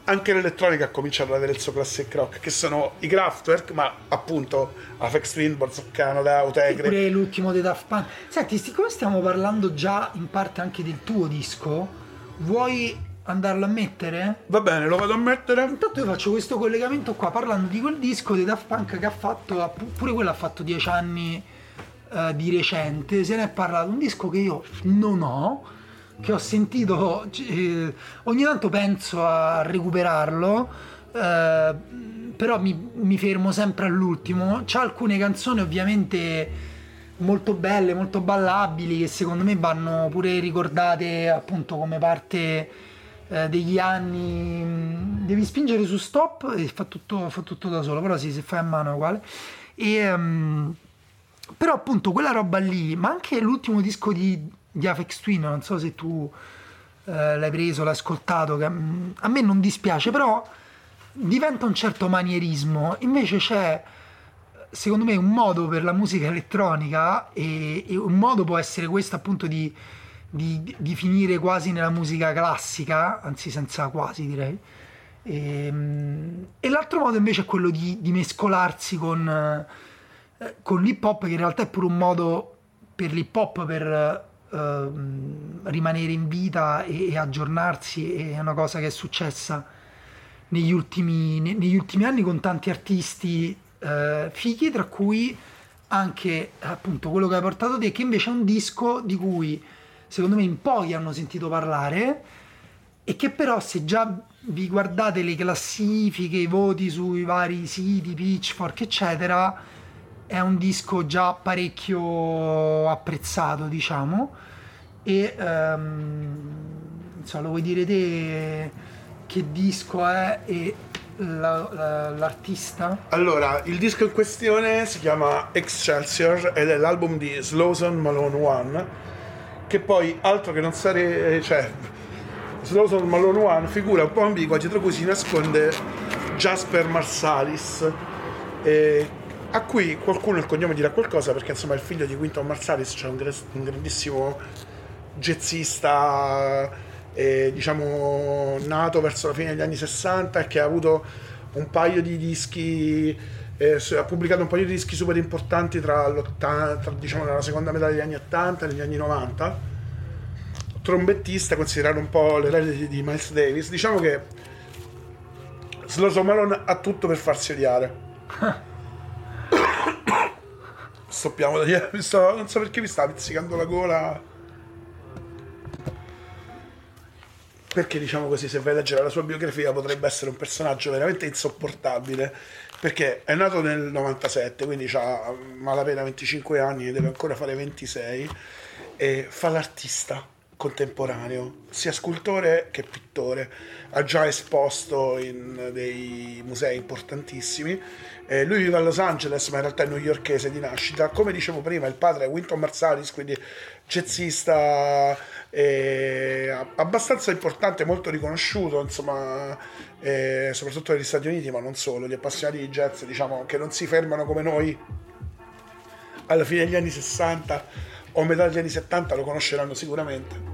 Anche l'elettronica ha cominciato ad avere il suo classic rock, che sono i Kraftwerk, ma appunto Afex Twin, Boards of Canada, Otegre. Pure l'ultimo dei Daft Punk. Senti, siccome stiamo parlando già in parte anche del tuo disco, vuoi andarlo a mettere? Va bene, lo vado a mettere. Intanto io faccio questo collegamento qua parlando di quel disco dei Daft Punk che ha fatto, pure quello ha fatto dieci anni eh, di recente, se ne è parlato, un disco che io non ho, che ho sentito, eh, ogni tanto penso a recuperarlo, eh, però mi, mi fermo sempre all'ultimo. C'ha alcune canzoni ovviamente molto belle, molto ballabili, che secondo me vanno pure ricordate appunto come parte eh, degli anni. mh, Devi spingere su stop e fa tutto, fa tutto da solo, però sì, se fai a mano è uguale. E, ehm, però appunto quella roba lì, ma anche l'ultimo disco di, di Afex Twin, non so se tu eh, l'hai preso, l'hai ascoltato, che, mm, a me non dispiace, però diventa un certo manierismo, invece c'è secondo me un modo per la musica elettronica e, e un modo può essere questo appunto di, di, di finire quasi nella musica classica, anzi senza quasi direi. E, e l'altro modo invece è quello di, di mescolarsi con, eh, con l'hip hop che in realtà è pure un modo per l'hip hop per ehm, rimanere in vita e, e aggiornarsi è una cosa che è successa negli ultimi, ne- negli ultimi anni con tanti artisti eh, fighi, tra cui anche appunto quello che hai portato te, che invece è un disco di cui secondo me in pochi hanno sentito parlare e che però se già vi guardate le classifiche, i voti sui vari siti, Pitchfork, eccetera, è un disco già parecchio apprezzato, diciamo. E ehm, insomma, lo vuoi dire te che disco è e la- la- l'artista? Allora, il disco in questione si chiama Excelsior ed è l'album di Slowson Malone One, che poi altro che non sarebbe... cioè, Slowson Malone One figura un po' ambigua dietro cui si nasconde Jasper Marsalis, eh, a cui qualcuno il cognome dirà qualcosa perché insomma il figlio di Quinton Marsalis, cioè un, gra- un grandissimo jazzista, eh, diciamo, nato verso la fine degli anni 60 e che ha avuto un paio di dischi, eh, ha pubblicato un paio di dischi super importanti tra, tra diciamo, la seconda metà degli anni 80 e negli anni 90. Trombettista, considerato un po' l'erede di, di Miles Davis. Diciamo che Sloso Malone ha tutto per farsi odiare. Stoppiamo da sto- non so perché mi sta pizzicando la gola. Perché diciamo così, se vai a leggere la sua biografia potrebbe essere un personaggio veramente insopportabile. Perché è nato nel 97, quindi ha malapena 25 anni, deve ancora fare 26 e fa l'artista contemporaneo, sia scultore che pittore. Ha già esposto in dei musei importantissimi. Eh, lui vive a Los Angeles, ma in realtà è newyorkese di nascita. Come dicevo prima, il padre è Winton Marsalis, quindi jazzista eh, abbastanza importante, molto riconosciuto, insomma, eh, soprattutto negli Stati Uniti, ma non solo. Gli appassionati di jazz, diciamo, che non si fermano come noi alla fine degli anni 60 o metà degli anni 70 lo conosceranno sicuramente.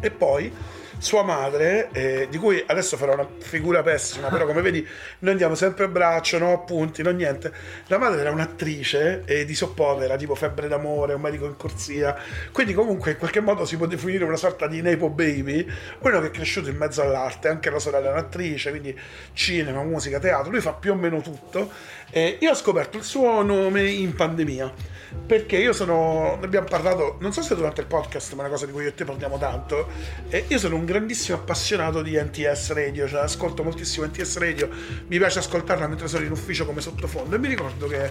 E poi sua madre, eh, di cui adesso farò una figura pessima, però come vedi noi andiamo sempre a braccio, no appunti, no niente. La madre era un'attrice eh, di soap opera, tipo Febbre d'amore, un medico in corsia, quindi comunque in qualche modo si può definire una sorta di Nepo Baby, uno che è cresciuto in mezzo all'arte, anche la sorella è un'attrice, quindi cinema, musica, teatro, lui fa più o meno tutto. E io ho scoperto il suo nome in pandemia perché io sono ne abbiamo parlato non so se durante il podcast ma è una cosa di cui io e te parliamo tanto. E io sono un grandissimo appassionato di NTS Radio cioè ascolto moltissimo NTS Radio. Mi piace ascoltarla mentre sono in ufficio come sottofondo. E mi ricordo che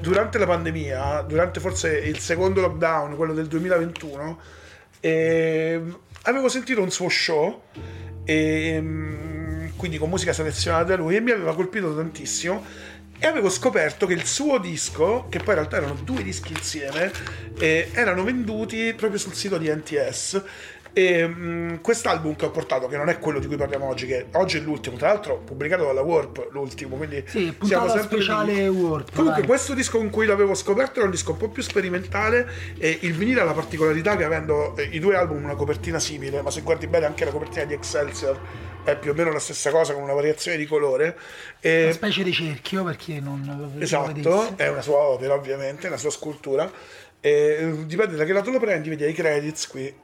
durante la pandemia durante forse il secondo lockdown quello del 2021 ehm, avevo sentito un suo show e, mm, quindi con musica selezionata da lui e mi aveva colpito tantissimo e avevo scoperto che il suo disco, che poi in realtà erano due dischi insieme, eh, erano venduti proprio sul sito di NTS. E mh, quest'album che ho portato, che non è quello di cui parliamo oggi, che oggi è l'ultimo, tra l'altro pubblicato dalla Warp, l'ultimo, quindi Sì, siamo sempre speciale Warp. Comunque, vai. questo disco con cui l'avevo scoperto era un disco un po' più sperimentale e il vinile ha la particolarità che avendo eh, i due album una copertina simile, ma se guardi bene anche la copertina di Excelsior è più o meno la stessa cosa con una variazione di colore. E- Una specie di cerchio perché non Esatto, è una sua opera ovviamente, una sua scultura. E dipende da che lato lo prendi, vedi i credits qui.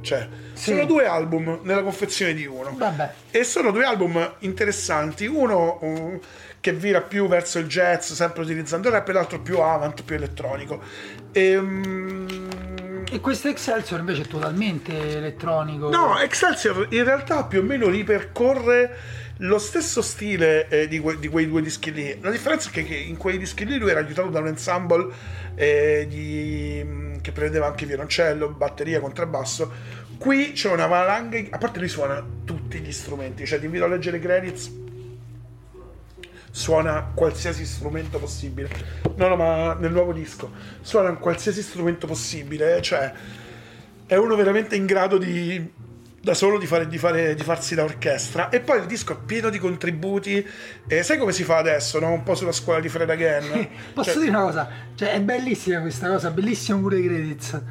Cioè, Sì. sono due album nella confezione di uno. Vabbè. E sono due album interessanti, uno uh, che vira più verso il jazz, sempre utilizzando il rap, e l'altro più avant, più elettronico. Ehm, E questo Excelsior invece è totalmente elettronico. No, Excelsior in realtà più o meno ripercorre lo stesso stile eh, di, que- di quei due dischi lì. La differenza è che, che in quei dischi lì lui era aiutato da un ensemble eh, di- che prevedeva anche violoncello, batteria, contrabbasso. Qui c'è una valanga, a parte lui suona tutti gli strumenti, cioè ti invito a leggere i credits. Suona qualsiasi strumento possibile. No, no, ma nel nuovo disco suona qualsiasi strumento possibile, cioè è uno veramente in grado di da solo di, fare, di, fare, di farsi da orchestra e poi il disco è pieno di contributi e sai come si fa adesso no? un po' sulla scuola di Fred Again Posso Cioè, dire una cosa? Cioè, è bellissima questa cosa, bellissimo pure i credits.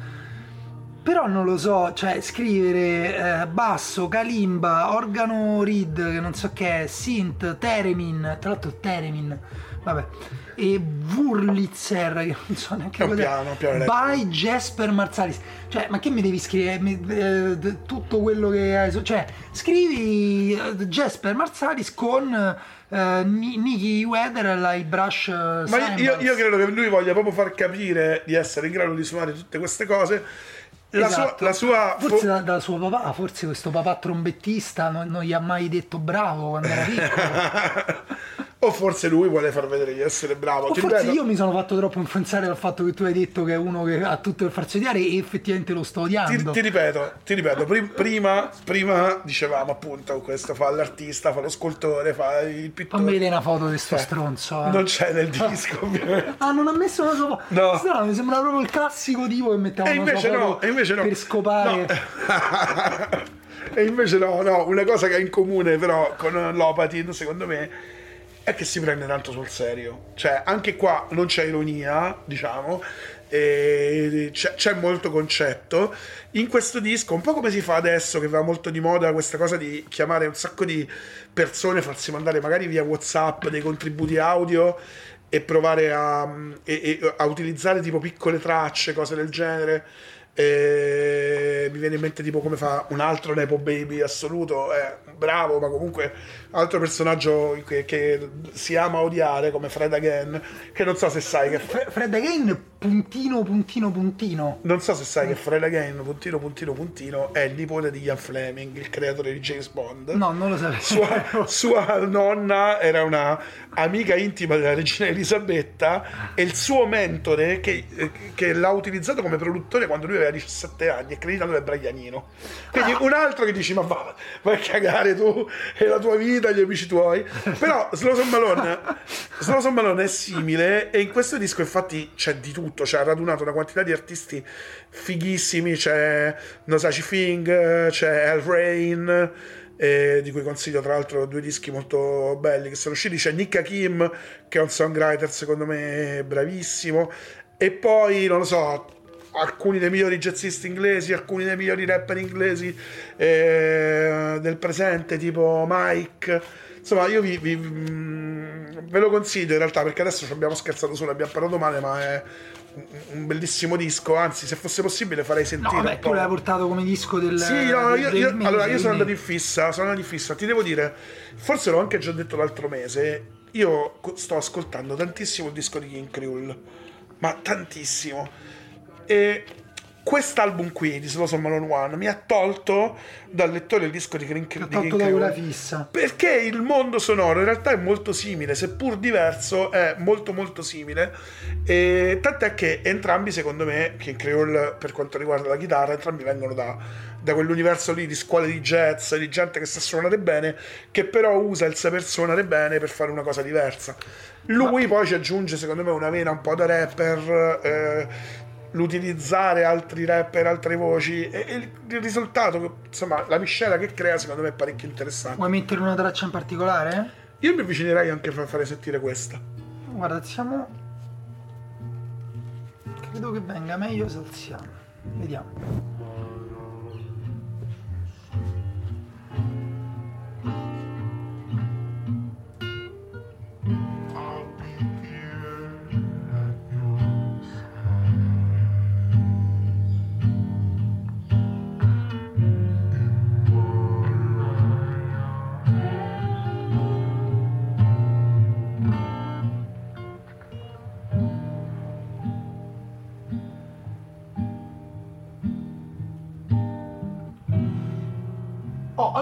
Però non lo so, cioè scrivere eh, basso, kalimba, organo reed, che non so che è, synth, theremin, tra l'altro theremin, Vabbè. E Wurlitzer, che non so neanche cos'è. piano, piano. By Jasper Marsalis. Cioè, ma che mi devi scrivere? Mi- eh, tutto quello che hai. Cioè, scrivi eh, Jasper Marsalis con Ni- Nicky Weather e la brush Ma io, io credo che lui voglia proprio far capire di essere in grado di suonare tutte queste cose. La Esatto. sua, la sua Forse fo- da, da suo papà, forse questo papà trombettista non, non gli ha mai detto bravo quando era piccolo. o forse lui vuole far vedere di essere bravo. o Ti forse ripeto, io mi sono fatto troppo influenzare dal fatto che tu hai detto che è uno che ha tutto per farsi odiare e effettivamente lo sto ti, odiando. ti ripeto, ti ripeto, prim- prima, prima dicevamo appunto questo fa l'artista, fa lo scoltore, fa il pittore. Fammi vedere una foto di sto Eh, stronzo. eh. Non c'è nel disco, ovviamente. Ah, non ha messo una sua foto? No. Strano, mi sembra proprio il classico tipo che metteva E invece no, foto e invece no. per scopare. No. e invece no, no, una cosa che ha in comune però con Lopatin, secondo me, è che si prende tanto sul serio. Cioè, anche qua non c'è ironia, diciamo, c'è, c'è molto concetto. In questo disco, un po' come si fa adesso, che va molto di moda questa cosa di chiamare un sacco di persone, farsi mandare magari via WhatsApp dei contributi audio e provare a, e- e- a utilizzare tipo piccole tracce, cose del genere. E mi viene in mente tipo come fa un altro Nepo Baby assoluto, è bravo, ma comunque altro personaggio che, che si ama odiare come Fred Again, che non so se sai che Fre- Fred Again, puntino, puntino, puntino. non so se sai che Fred Again, puntino puntino puntino, è il nipote di Ian Fleming, il creatore di James Bond. No, non lo sapevo. Sua, sua nonna era una amica intima della regina Elisabetta e il suo mentore che, che l'ha utilizzato come produttore quando lui aveva 17 anni è creditato da Brianino quindi un altro che dici ma va, vai a cagare tu e la tua vita gli amici tuoi. Però Slow Malone Slow Malone è simile e in questo disco infatti c'è di tutto cioè ha radunato una quantità di artisti fighissimi c'è Nosaci Fing c'è El Rain eh, di cui consiglio tra l'altro due dischi molto belli che sono usciti c'è Nick Hakim che è un songwriter secondo me bravissimo e poi non lo so alcuni dei migliori jazzisti inglesi alcuni dei migliori rapper inglesi eh, del presente tipo Mike insomma io vi, vi- mm, ve lo consiglio in realtà perché adesso ci abbiamo scherzato solo abbiamo parlato male ma è un- bellissimo disco anzi se fosse possibile farei No, sentire vabbè, un tu l'hai portato come disco del. Sì, no, del- io, del io- mese, allora io sono andato in fissa, sono andato in fissa. Ti devo dire, forse l'ho anche già detto l'altro mese, io sto ascoltando tantissimo il disco di King Krul, ma tantissimo. E quest'album qui, di Slow Malone One, mi ha tolto dal lettore il disco di Ti ho di tolto King da quella fissa. Perché il mondo sonoro in realtà è molto simile, seppur diverso, è molto molto simile. E tant'è che entrambi, secondo me, che in Creole per quanto riguarda la chitarra, entrambi vengono da, da quell'universo lì di scuole di jazz, di gente che sa suonare bene, che però usa il saper suonare bene per fare una cosa diversa. Lui poi ci aggiunge, secondo me, una vena un po' da rapper. eh, l'utilizzare altri rapper, altre voci e, e il, risultato, insomma, la miscela che crea secondo me è parecchio interessante. Vuoi mettere una traccia in particolare? Io mi avvicinerei anche a fare sentire questa. Guarda, siamo. Credo che venga meglio se alziamo. Vediamo.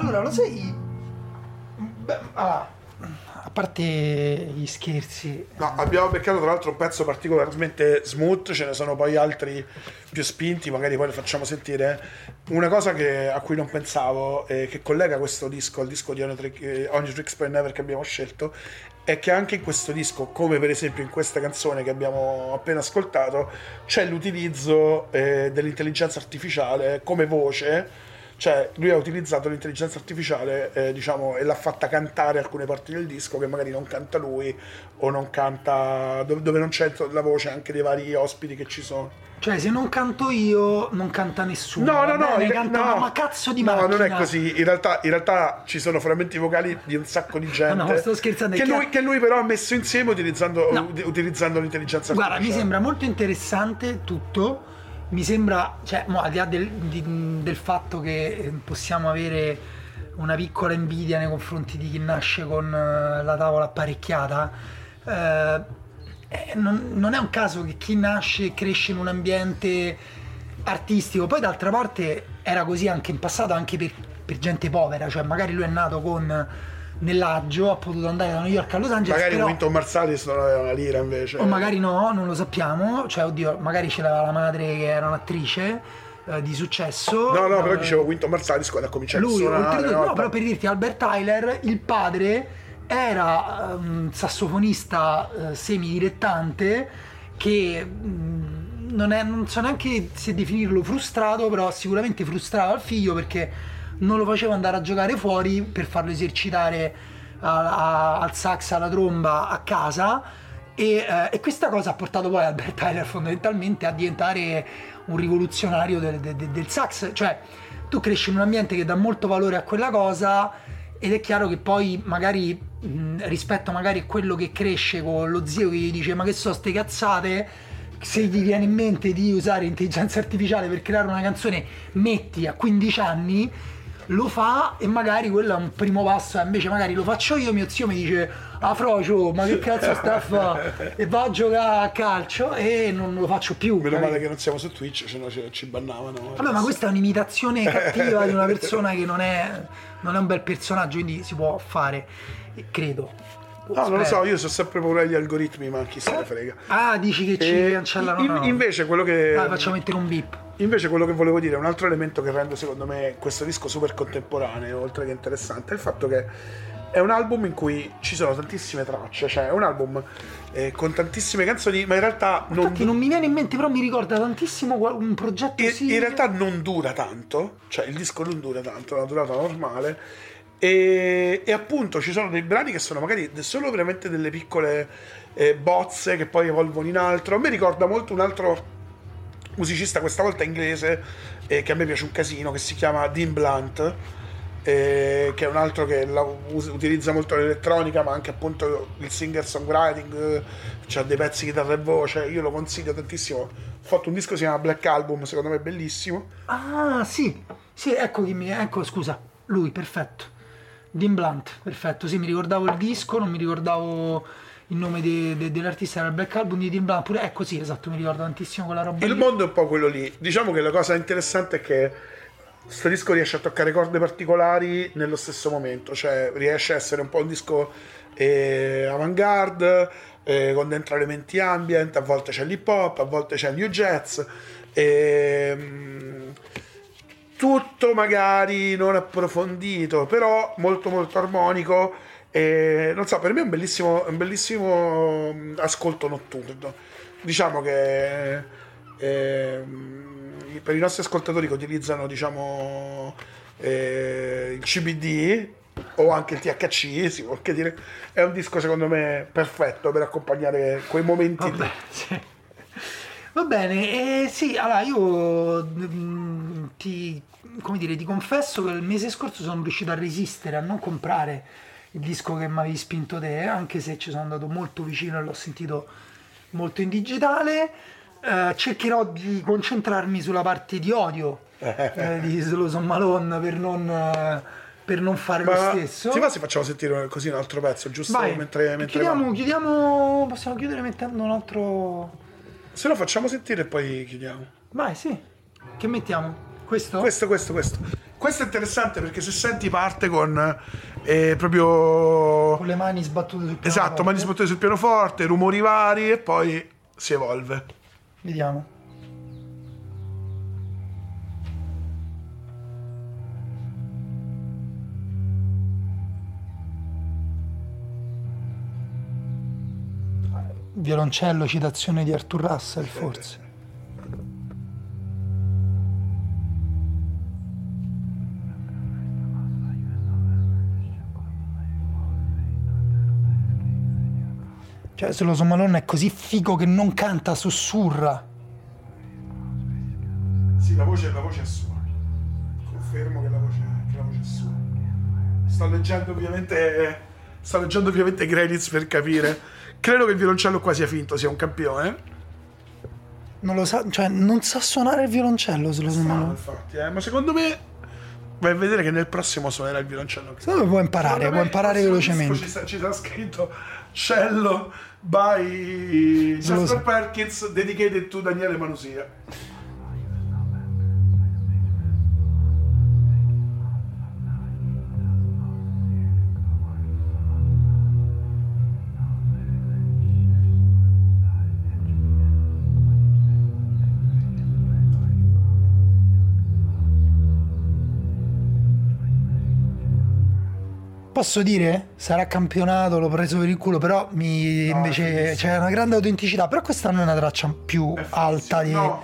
Allora lo sai. Beh, ah, a parte gli scherzi, No, abbiamo beccato tra l'altro un pezzo particolarmente smooth, ce ne sono poi altri più spinti, magari poi lo facciamo sentire. Una cosa che- a cui non pensavo, e che collega questo disco al disco di Only Trick- eh, Only Tricks per Never che abbiamo scelto, è che anche in questo disco, come per esempio in questa canzone che abbiamo appena ascoltato, c'è l'utilizzo eh, dell'intelligenza artificiale come voce Cioè, lui ha utilizzato l'intelligenza artificiale, eh, diciamo, e l'ha fatta cantare alcune parti del disco che magari non canta lui o non canta dove, non c'è la voce anche dei vari ospiti che ci sono. Cioè, se non canto io, non canta nessuno. No, no, no, bene? canta no. una ma cazzo di No, macchina. non è così. In realtà, in realtà ci sono frammenti vocali di un sacco di gente. No, no, sto scherzando, Che chiaro. lui, che lui però ha messo insieme utilizzando, No. ut- utilizzando l'intelligenza Guarda, mi artificiale. sembra molto interessante tutto. Mi sembra, cioè, mo, al di là del, di- del fatto che eh, possiamo avere una piccola invidia nei confronti di chi nasce con eh, la tavola apparecchiata, eh, eh, non, non è un caso che chi nasce e cresce in un ambiente artistico, poi d'altra parte era così anche in passato, anche per, per gente povera, cioè magari lui è nato con nell'aggio, ha potuto andare da New York a Los Angeles, Magari però... Winton Marsalis non aveva una lira invece. O magari no, non lo sappiamo. Cioè, oddio, magari ce l'aveva la madre che era un'attrice eh, di successo. No, no, però Eh, dicevo Winton Marsalis quando ha cominciato Lui, a suonare. oltretutto, no? no, però per dirti, Albert Tyler, il padre era un sassofonista eh, semidilettante che mh, non, è, non so neanche se definirlo frustrato, però sicuramente frustrava il figlio perché non lo faceva andare a giocare fuori per farlo esercitare a- a- al sax, alla tromba a casa. E, eh, e questa cosa ha portato poi Albert Tyler fondamentalmente a diventare un rivoluzionario del, del- del- sax. Cioè, tu cresci in un ambiente che dà molto valore a quella cosa ed è chiaro che poi magari mh, rispetto magari a quello che cresce con lo zio che gli dice ma che so ste cazzate se gli viene in mente di usare intelligenza artificiale per creare una canzone metti a 15 anni lo fa e magari quello è un primo passo, invece magari lo faccio io, mio zio mi dice ah Frocio, ma che cazzo sta a fare? E va a giocare a calcio e non lo faccio più. Meno male che non siamo su Twitch, se no ci, ci bannavano. Vabbè, ma questa è un'imitazione cattiva di una persona che non è, non è un bel personaggio, quindi si può fare, credo. No, non lo so, io so sempre paura degli algoritmi, ma chi se ne frega. Ah, dici che ci E cancellano? in- no. invece quello che Dai, facciamo mettere un bip. Invece quello che volevo dire, un altro elemento che rende secondo me questo disco super contemporaneo, oltre che interessante, è il fatto che è un album in cui ci sono tantissime tracce, cioè è un album eh, con tantissime canzoni, ma in realtà non, Infatti non mi viene in mente, però mi ricorda tantissimo un progetto in, simile. in realtà non dura tanto, cioè il disco non dura tanto, ha una durata normale. E, e appunto ci sono dei brani che sono magari solo veramente delle piccole eh, bozze che poi evolvono in altro. A me ricorda molto un altro musicista, questa volta inglese, eh, che a me piace un casino, che si chiama Dean Blunt, eh, che è un altro che la- us- utilizza molto l'elettronica, ma anche appunto il singer-songwriting, c'ha dei pezzi chitarra e voce, io lo consiglio tantissimo. Ho fatto un disco che si chiama Black Album, secondo me è bellissimo. Ah, sì. Sì, ecco chi mi... Ecco, scusa. Lui, perfetto. Dean Blunt, perfetto. Sì, mi ricordavo il disco, non mi ricordavo il nome de- de- dell'artista era il Black Album di Dean Blunt. Pure, ecco, sì, esatto, mi ricordo tantissimo quella roba Il lì. mondo è un po' quello lì. Diciamo che la cosa interessante è che questo disco riesce a toccare corde particolari nello stesso momento, cioè riesce a essere un po' un disco eh, avant-garde, eh, con dentro elementi ambient, a volte c'è l'hip hop, a volte c'è il new jazz. ehm, tutto magari non approfondito, però molto molto armonico. E, non so, per me è un bellissimo, un bellissimo mm, ascolto notturno. Diciamo che ehm, per i nostri ascoltatori che utilizzano diciamo eh, il CBD o anche il THC, si può anche dire, è un disco secondo me perfetto per accompagnare quei momenti. lì. Vabbè, sì. Va bene, eh, sì, allora io mm, ti, come dire, ti confesso che il mese scorso sono riuscito a resistere a non comprare il disco che mi avevi spinto te, anche se ci sono andato molto vicino e l'ho sentito molto in digitale. Eh, cercherò di concentrarmi sulla parte di odio eh, di Slow Malone per non, per non fare lo Ma stesso. ti va se facciamo sentire così un altro pezzo, giusto? Vai, mentre, mentre chiudiamo, chiudiamo, possiamo chiudere mettendo un altro... Se no facciamo sentire e poi chiudiamo. Vai, sì. Che mettiamo? Questo? Questo, questo, questo. Questo è interessante perché se senti parte con eh, proprio... Con le mani sbattute sul Esatto, pianoforte. mani sbattute sul pianoforte, rumori vari e poi si evolve. Vediamo. violoncello, citazione di Arthur Russell forse. Cioè, se lo Somalone è così figo che non canta, sussurra. Sì, la voce, la voce è sua. Confermo che la voce, che la voce è sua. Sto leggendo ovviamente. Sto leggendo ovviamente Grelitz per capire. Credo che il violoncello qua sia finto, sia un campione. Non lo sa, cioè, non sa suonare il violoncello se lo so No, Malone. infatti, eh, ma secondo me vai a vedere che nel prossimo suonerà il violoncello. Secondo me può imparare, Secondo può me imparare velocemente. Ci, sta- ci sarà scritto cello by Jasper. Perkins dedicated to Daniele Manusia. Posso dire? Sarà campionato, l'ho preso per il culo, però mi, No, invece c'è una grande autenticità. Però questa non è una traccia più È alta. Di... No.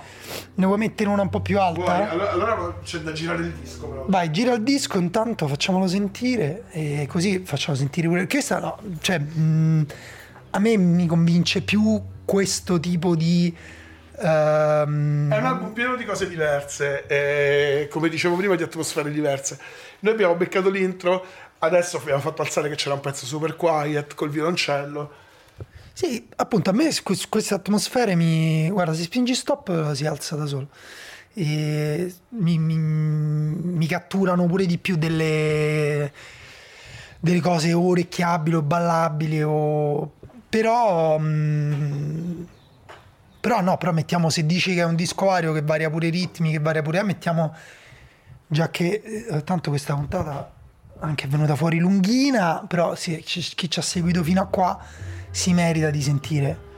Ne vuoi mettere una un po' più alta? Vuoi? Allora, allora c'è da girare il disco però. Vai, gira il disco intanto, facciamolo sentire e così facciamo sentire pure. Questa no, cioè, mh, a me mi convince più questo tipo di. ehm, È un album pieno di cose diverse, e, come dicevo prima, di atmosfere diverse. Noi abbiamo beccato l'intro, adesso abbiamo fatto alzare che c'era un pezzo super quiet col violoncello. Sì, appunto, a me que- queste atmosfere mi. Guarda, se spingi stop si alza da solo. E mi, mi- mi catturano pure di più delle, delle cose orecchiabili o ballabili o. Però. mm, però no, però mettiamo se dici che è un disco vario che varia pure i ritmi, che varia pure. eh, mettiamo. Già che eh, tanto questa puntata anche è venuta fuori lunghina, però sì, chi, ci ha seguito fino a qua si merita di sentire.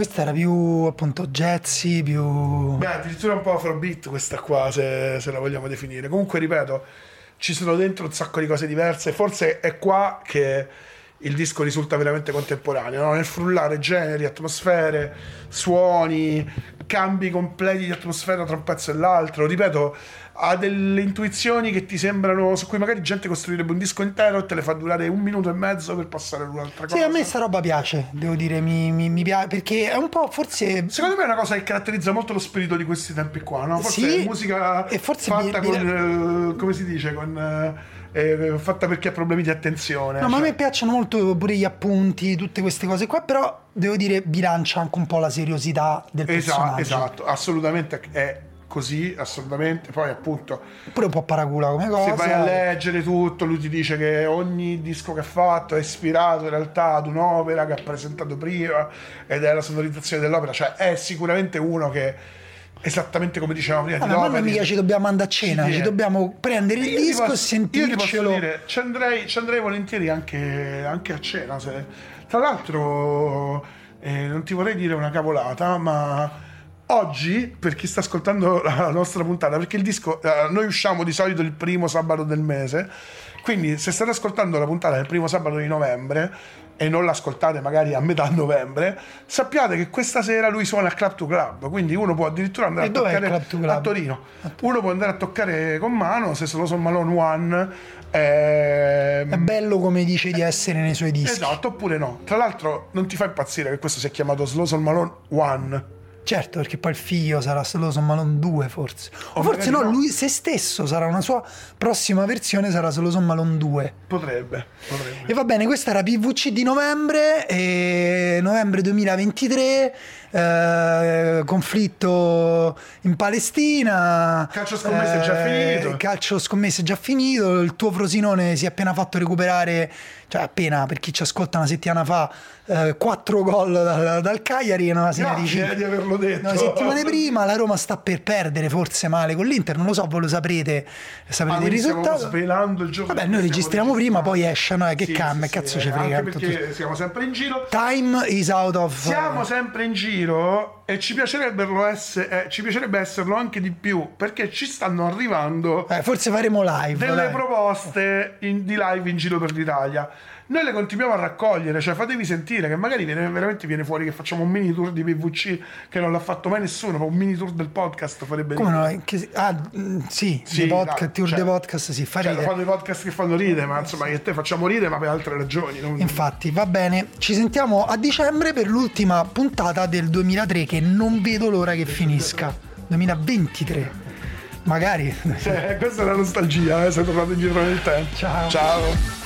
Questa era più appunto jazzy, più. Beh, addirittura un po' afrobeat questa qua, se, se la vogliamo definire. Comunque, ripeto, ci sono dentro un sacco di cose diverse. Forse è qua che il disco risulta veramente contemporaneo, no? nel frullare generi, atmosfere, suoni, cambi completi di atmosfera tra un pezzo e l'altro. Ripeto, ha delle intuizioni che ti sembrano, su cui magari gente costruirebbe un disco intero e te le fa durare un minuto e mezzo per passare ad un'altra cosa. Sì, a me sta roba piace, devo dire, mi, mi- mi piace perché è un po' forse. Secondo me è una cosa che caratterizza molto lo spirito di questi tempi qua, no? Forse Sì, è musica e forse fatta bi- con, eh, come si dice, con, eh, eh, fatta perché ha problemi di attenzione. No, ma a cioè- me piacciono molto pure gli appunti, tutte queste cose qua, però devo dire bilancia anche un po' la seriosità del Esatto, personaggio. esatto, assolutamente è così, assolutamente. Poi appunto, Pure un po' paracula come cosa. se vai a leggere tutto, lui ti dice che ogni disco che ha fatto è ispirato in realtà ad un'opera che ha presentato prima ed è la sonorizzazione dell'opera, cioè è sicuramente uno che esattamente come dicevamo prima Ah, di ma non mica ci dobbiamo andare a cena, Ci ci dobbiamo prendere il disco e posso- posso sentircelo. dire, ci andrei, ci andrei volentieri anche, anche a cena. se- Tra l'altro, eh, non ti vorrei dire una cavolata, ma oggi, per chi sta ascoltando la nostra puntata, perché il disco, eh, noi usciamo di solito il primo sabato del mese, quindi se state ascoltando la puntata del primo sabato di novembre e non l'ascoltate magari a metà novembre, sappiate che questa sera lui suona al Club to Club, quindi uno può addirittura andare E a toccare Club to Club? a Torino. Uno può andare a toccare con mano, se solo sono Malone One. ehm, È bello come dice di essere nei suoi dischi. Esatto, oppure no. Tra l'altro non ti fa impazzire che questo sia chiamato Slow Malone One. Certo, perché poi il figlio sarà solo Son Malone 2 forse. O, O forse no, no. lui se stesso sarà una sua prossima versione, sarà solo Son Malone 2. Potrebbe, potrebbe. E va bene, questa era PVC di novembre, novembre 2023. Eh, conflitto in Palestina. Calcio scommesse è già eh, finito. Calcio scommesse già finito. Il tuo Frosinone si è appena fatto recuperare, cioè appena per chi ci ascolta una settimana fa, eh, quattro gol dal, dal Cagliari. Una serie di Grazie eh, di averlo detto. No, settimane prima la Roma sta per perdere forse male con l'Inter, non lo so, voi lo saprete, Ah, saprete il quindi stiamo risultato. svelando il giorno Vabbè, noi registriamo prima, poi esce, no? Che Sì, cambia, sì, cazzo sì, ci frega. Anche tutto- perché siamo sempre in giro. Time is out of... Siamo sempre in giro e ci piacerebbe, essere, eh, ci piacerebbe esserlo anche di più perché ci stanno arrivando Eh, forse faremo live. delle dai. proposte in- di live in giro per l'Italia. Noi le continuiamo a raccogliere, cioè fatevi sentire che magari viene, veramente viene fuori che facciamo un mini tour di PVC che non l'ha fatto mai nessuno, ma un mini tour del podcast farebbe Come ridere. no? Che- ah, mm, sì, Sì, podcast, dai, tour cioè- dei podcast, sì, fa Cioè, ridere. fanno i podcast che fanno ridere, ma insomma, io e te facciamo ridere, ma per altre ragioni. non- Infatti, va bene. Ci sentiamo a dicembre per l'ultima puntata del 2003 che non vedo l'ora che finisca. 2023. Magari. Cioè, questa è la nostalgia, eh, sei tornato indietro nel tempo. Ciao. Ciao.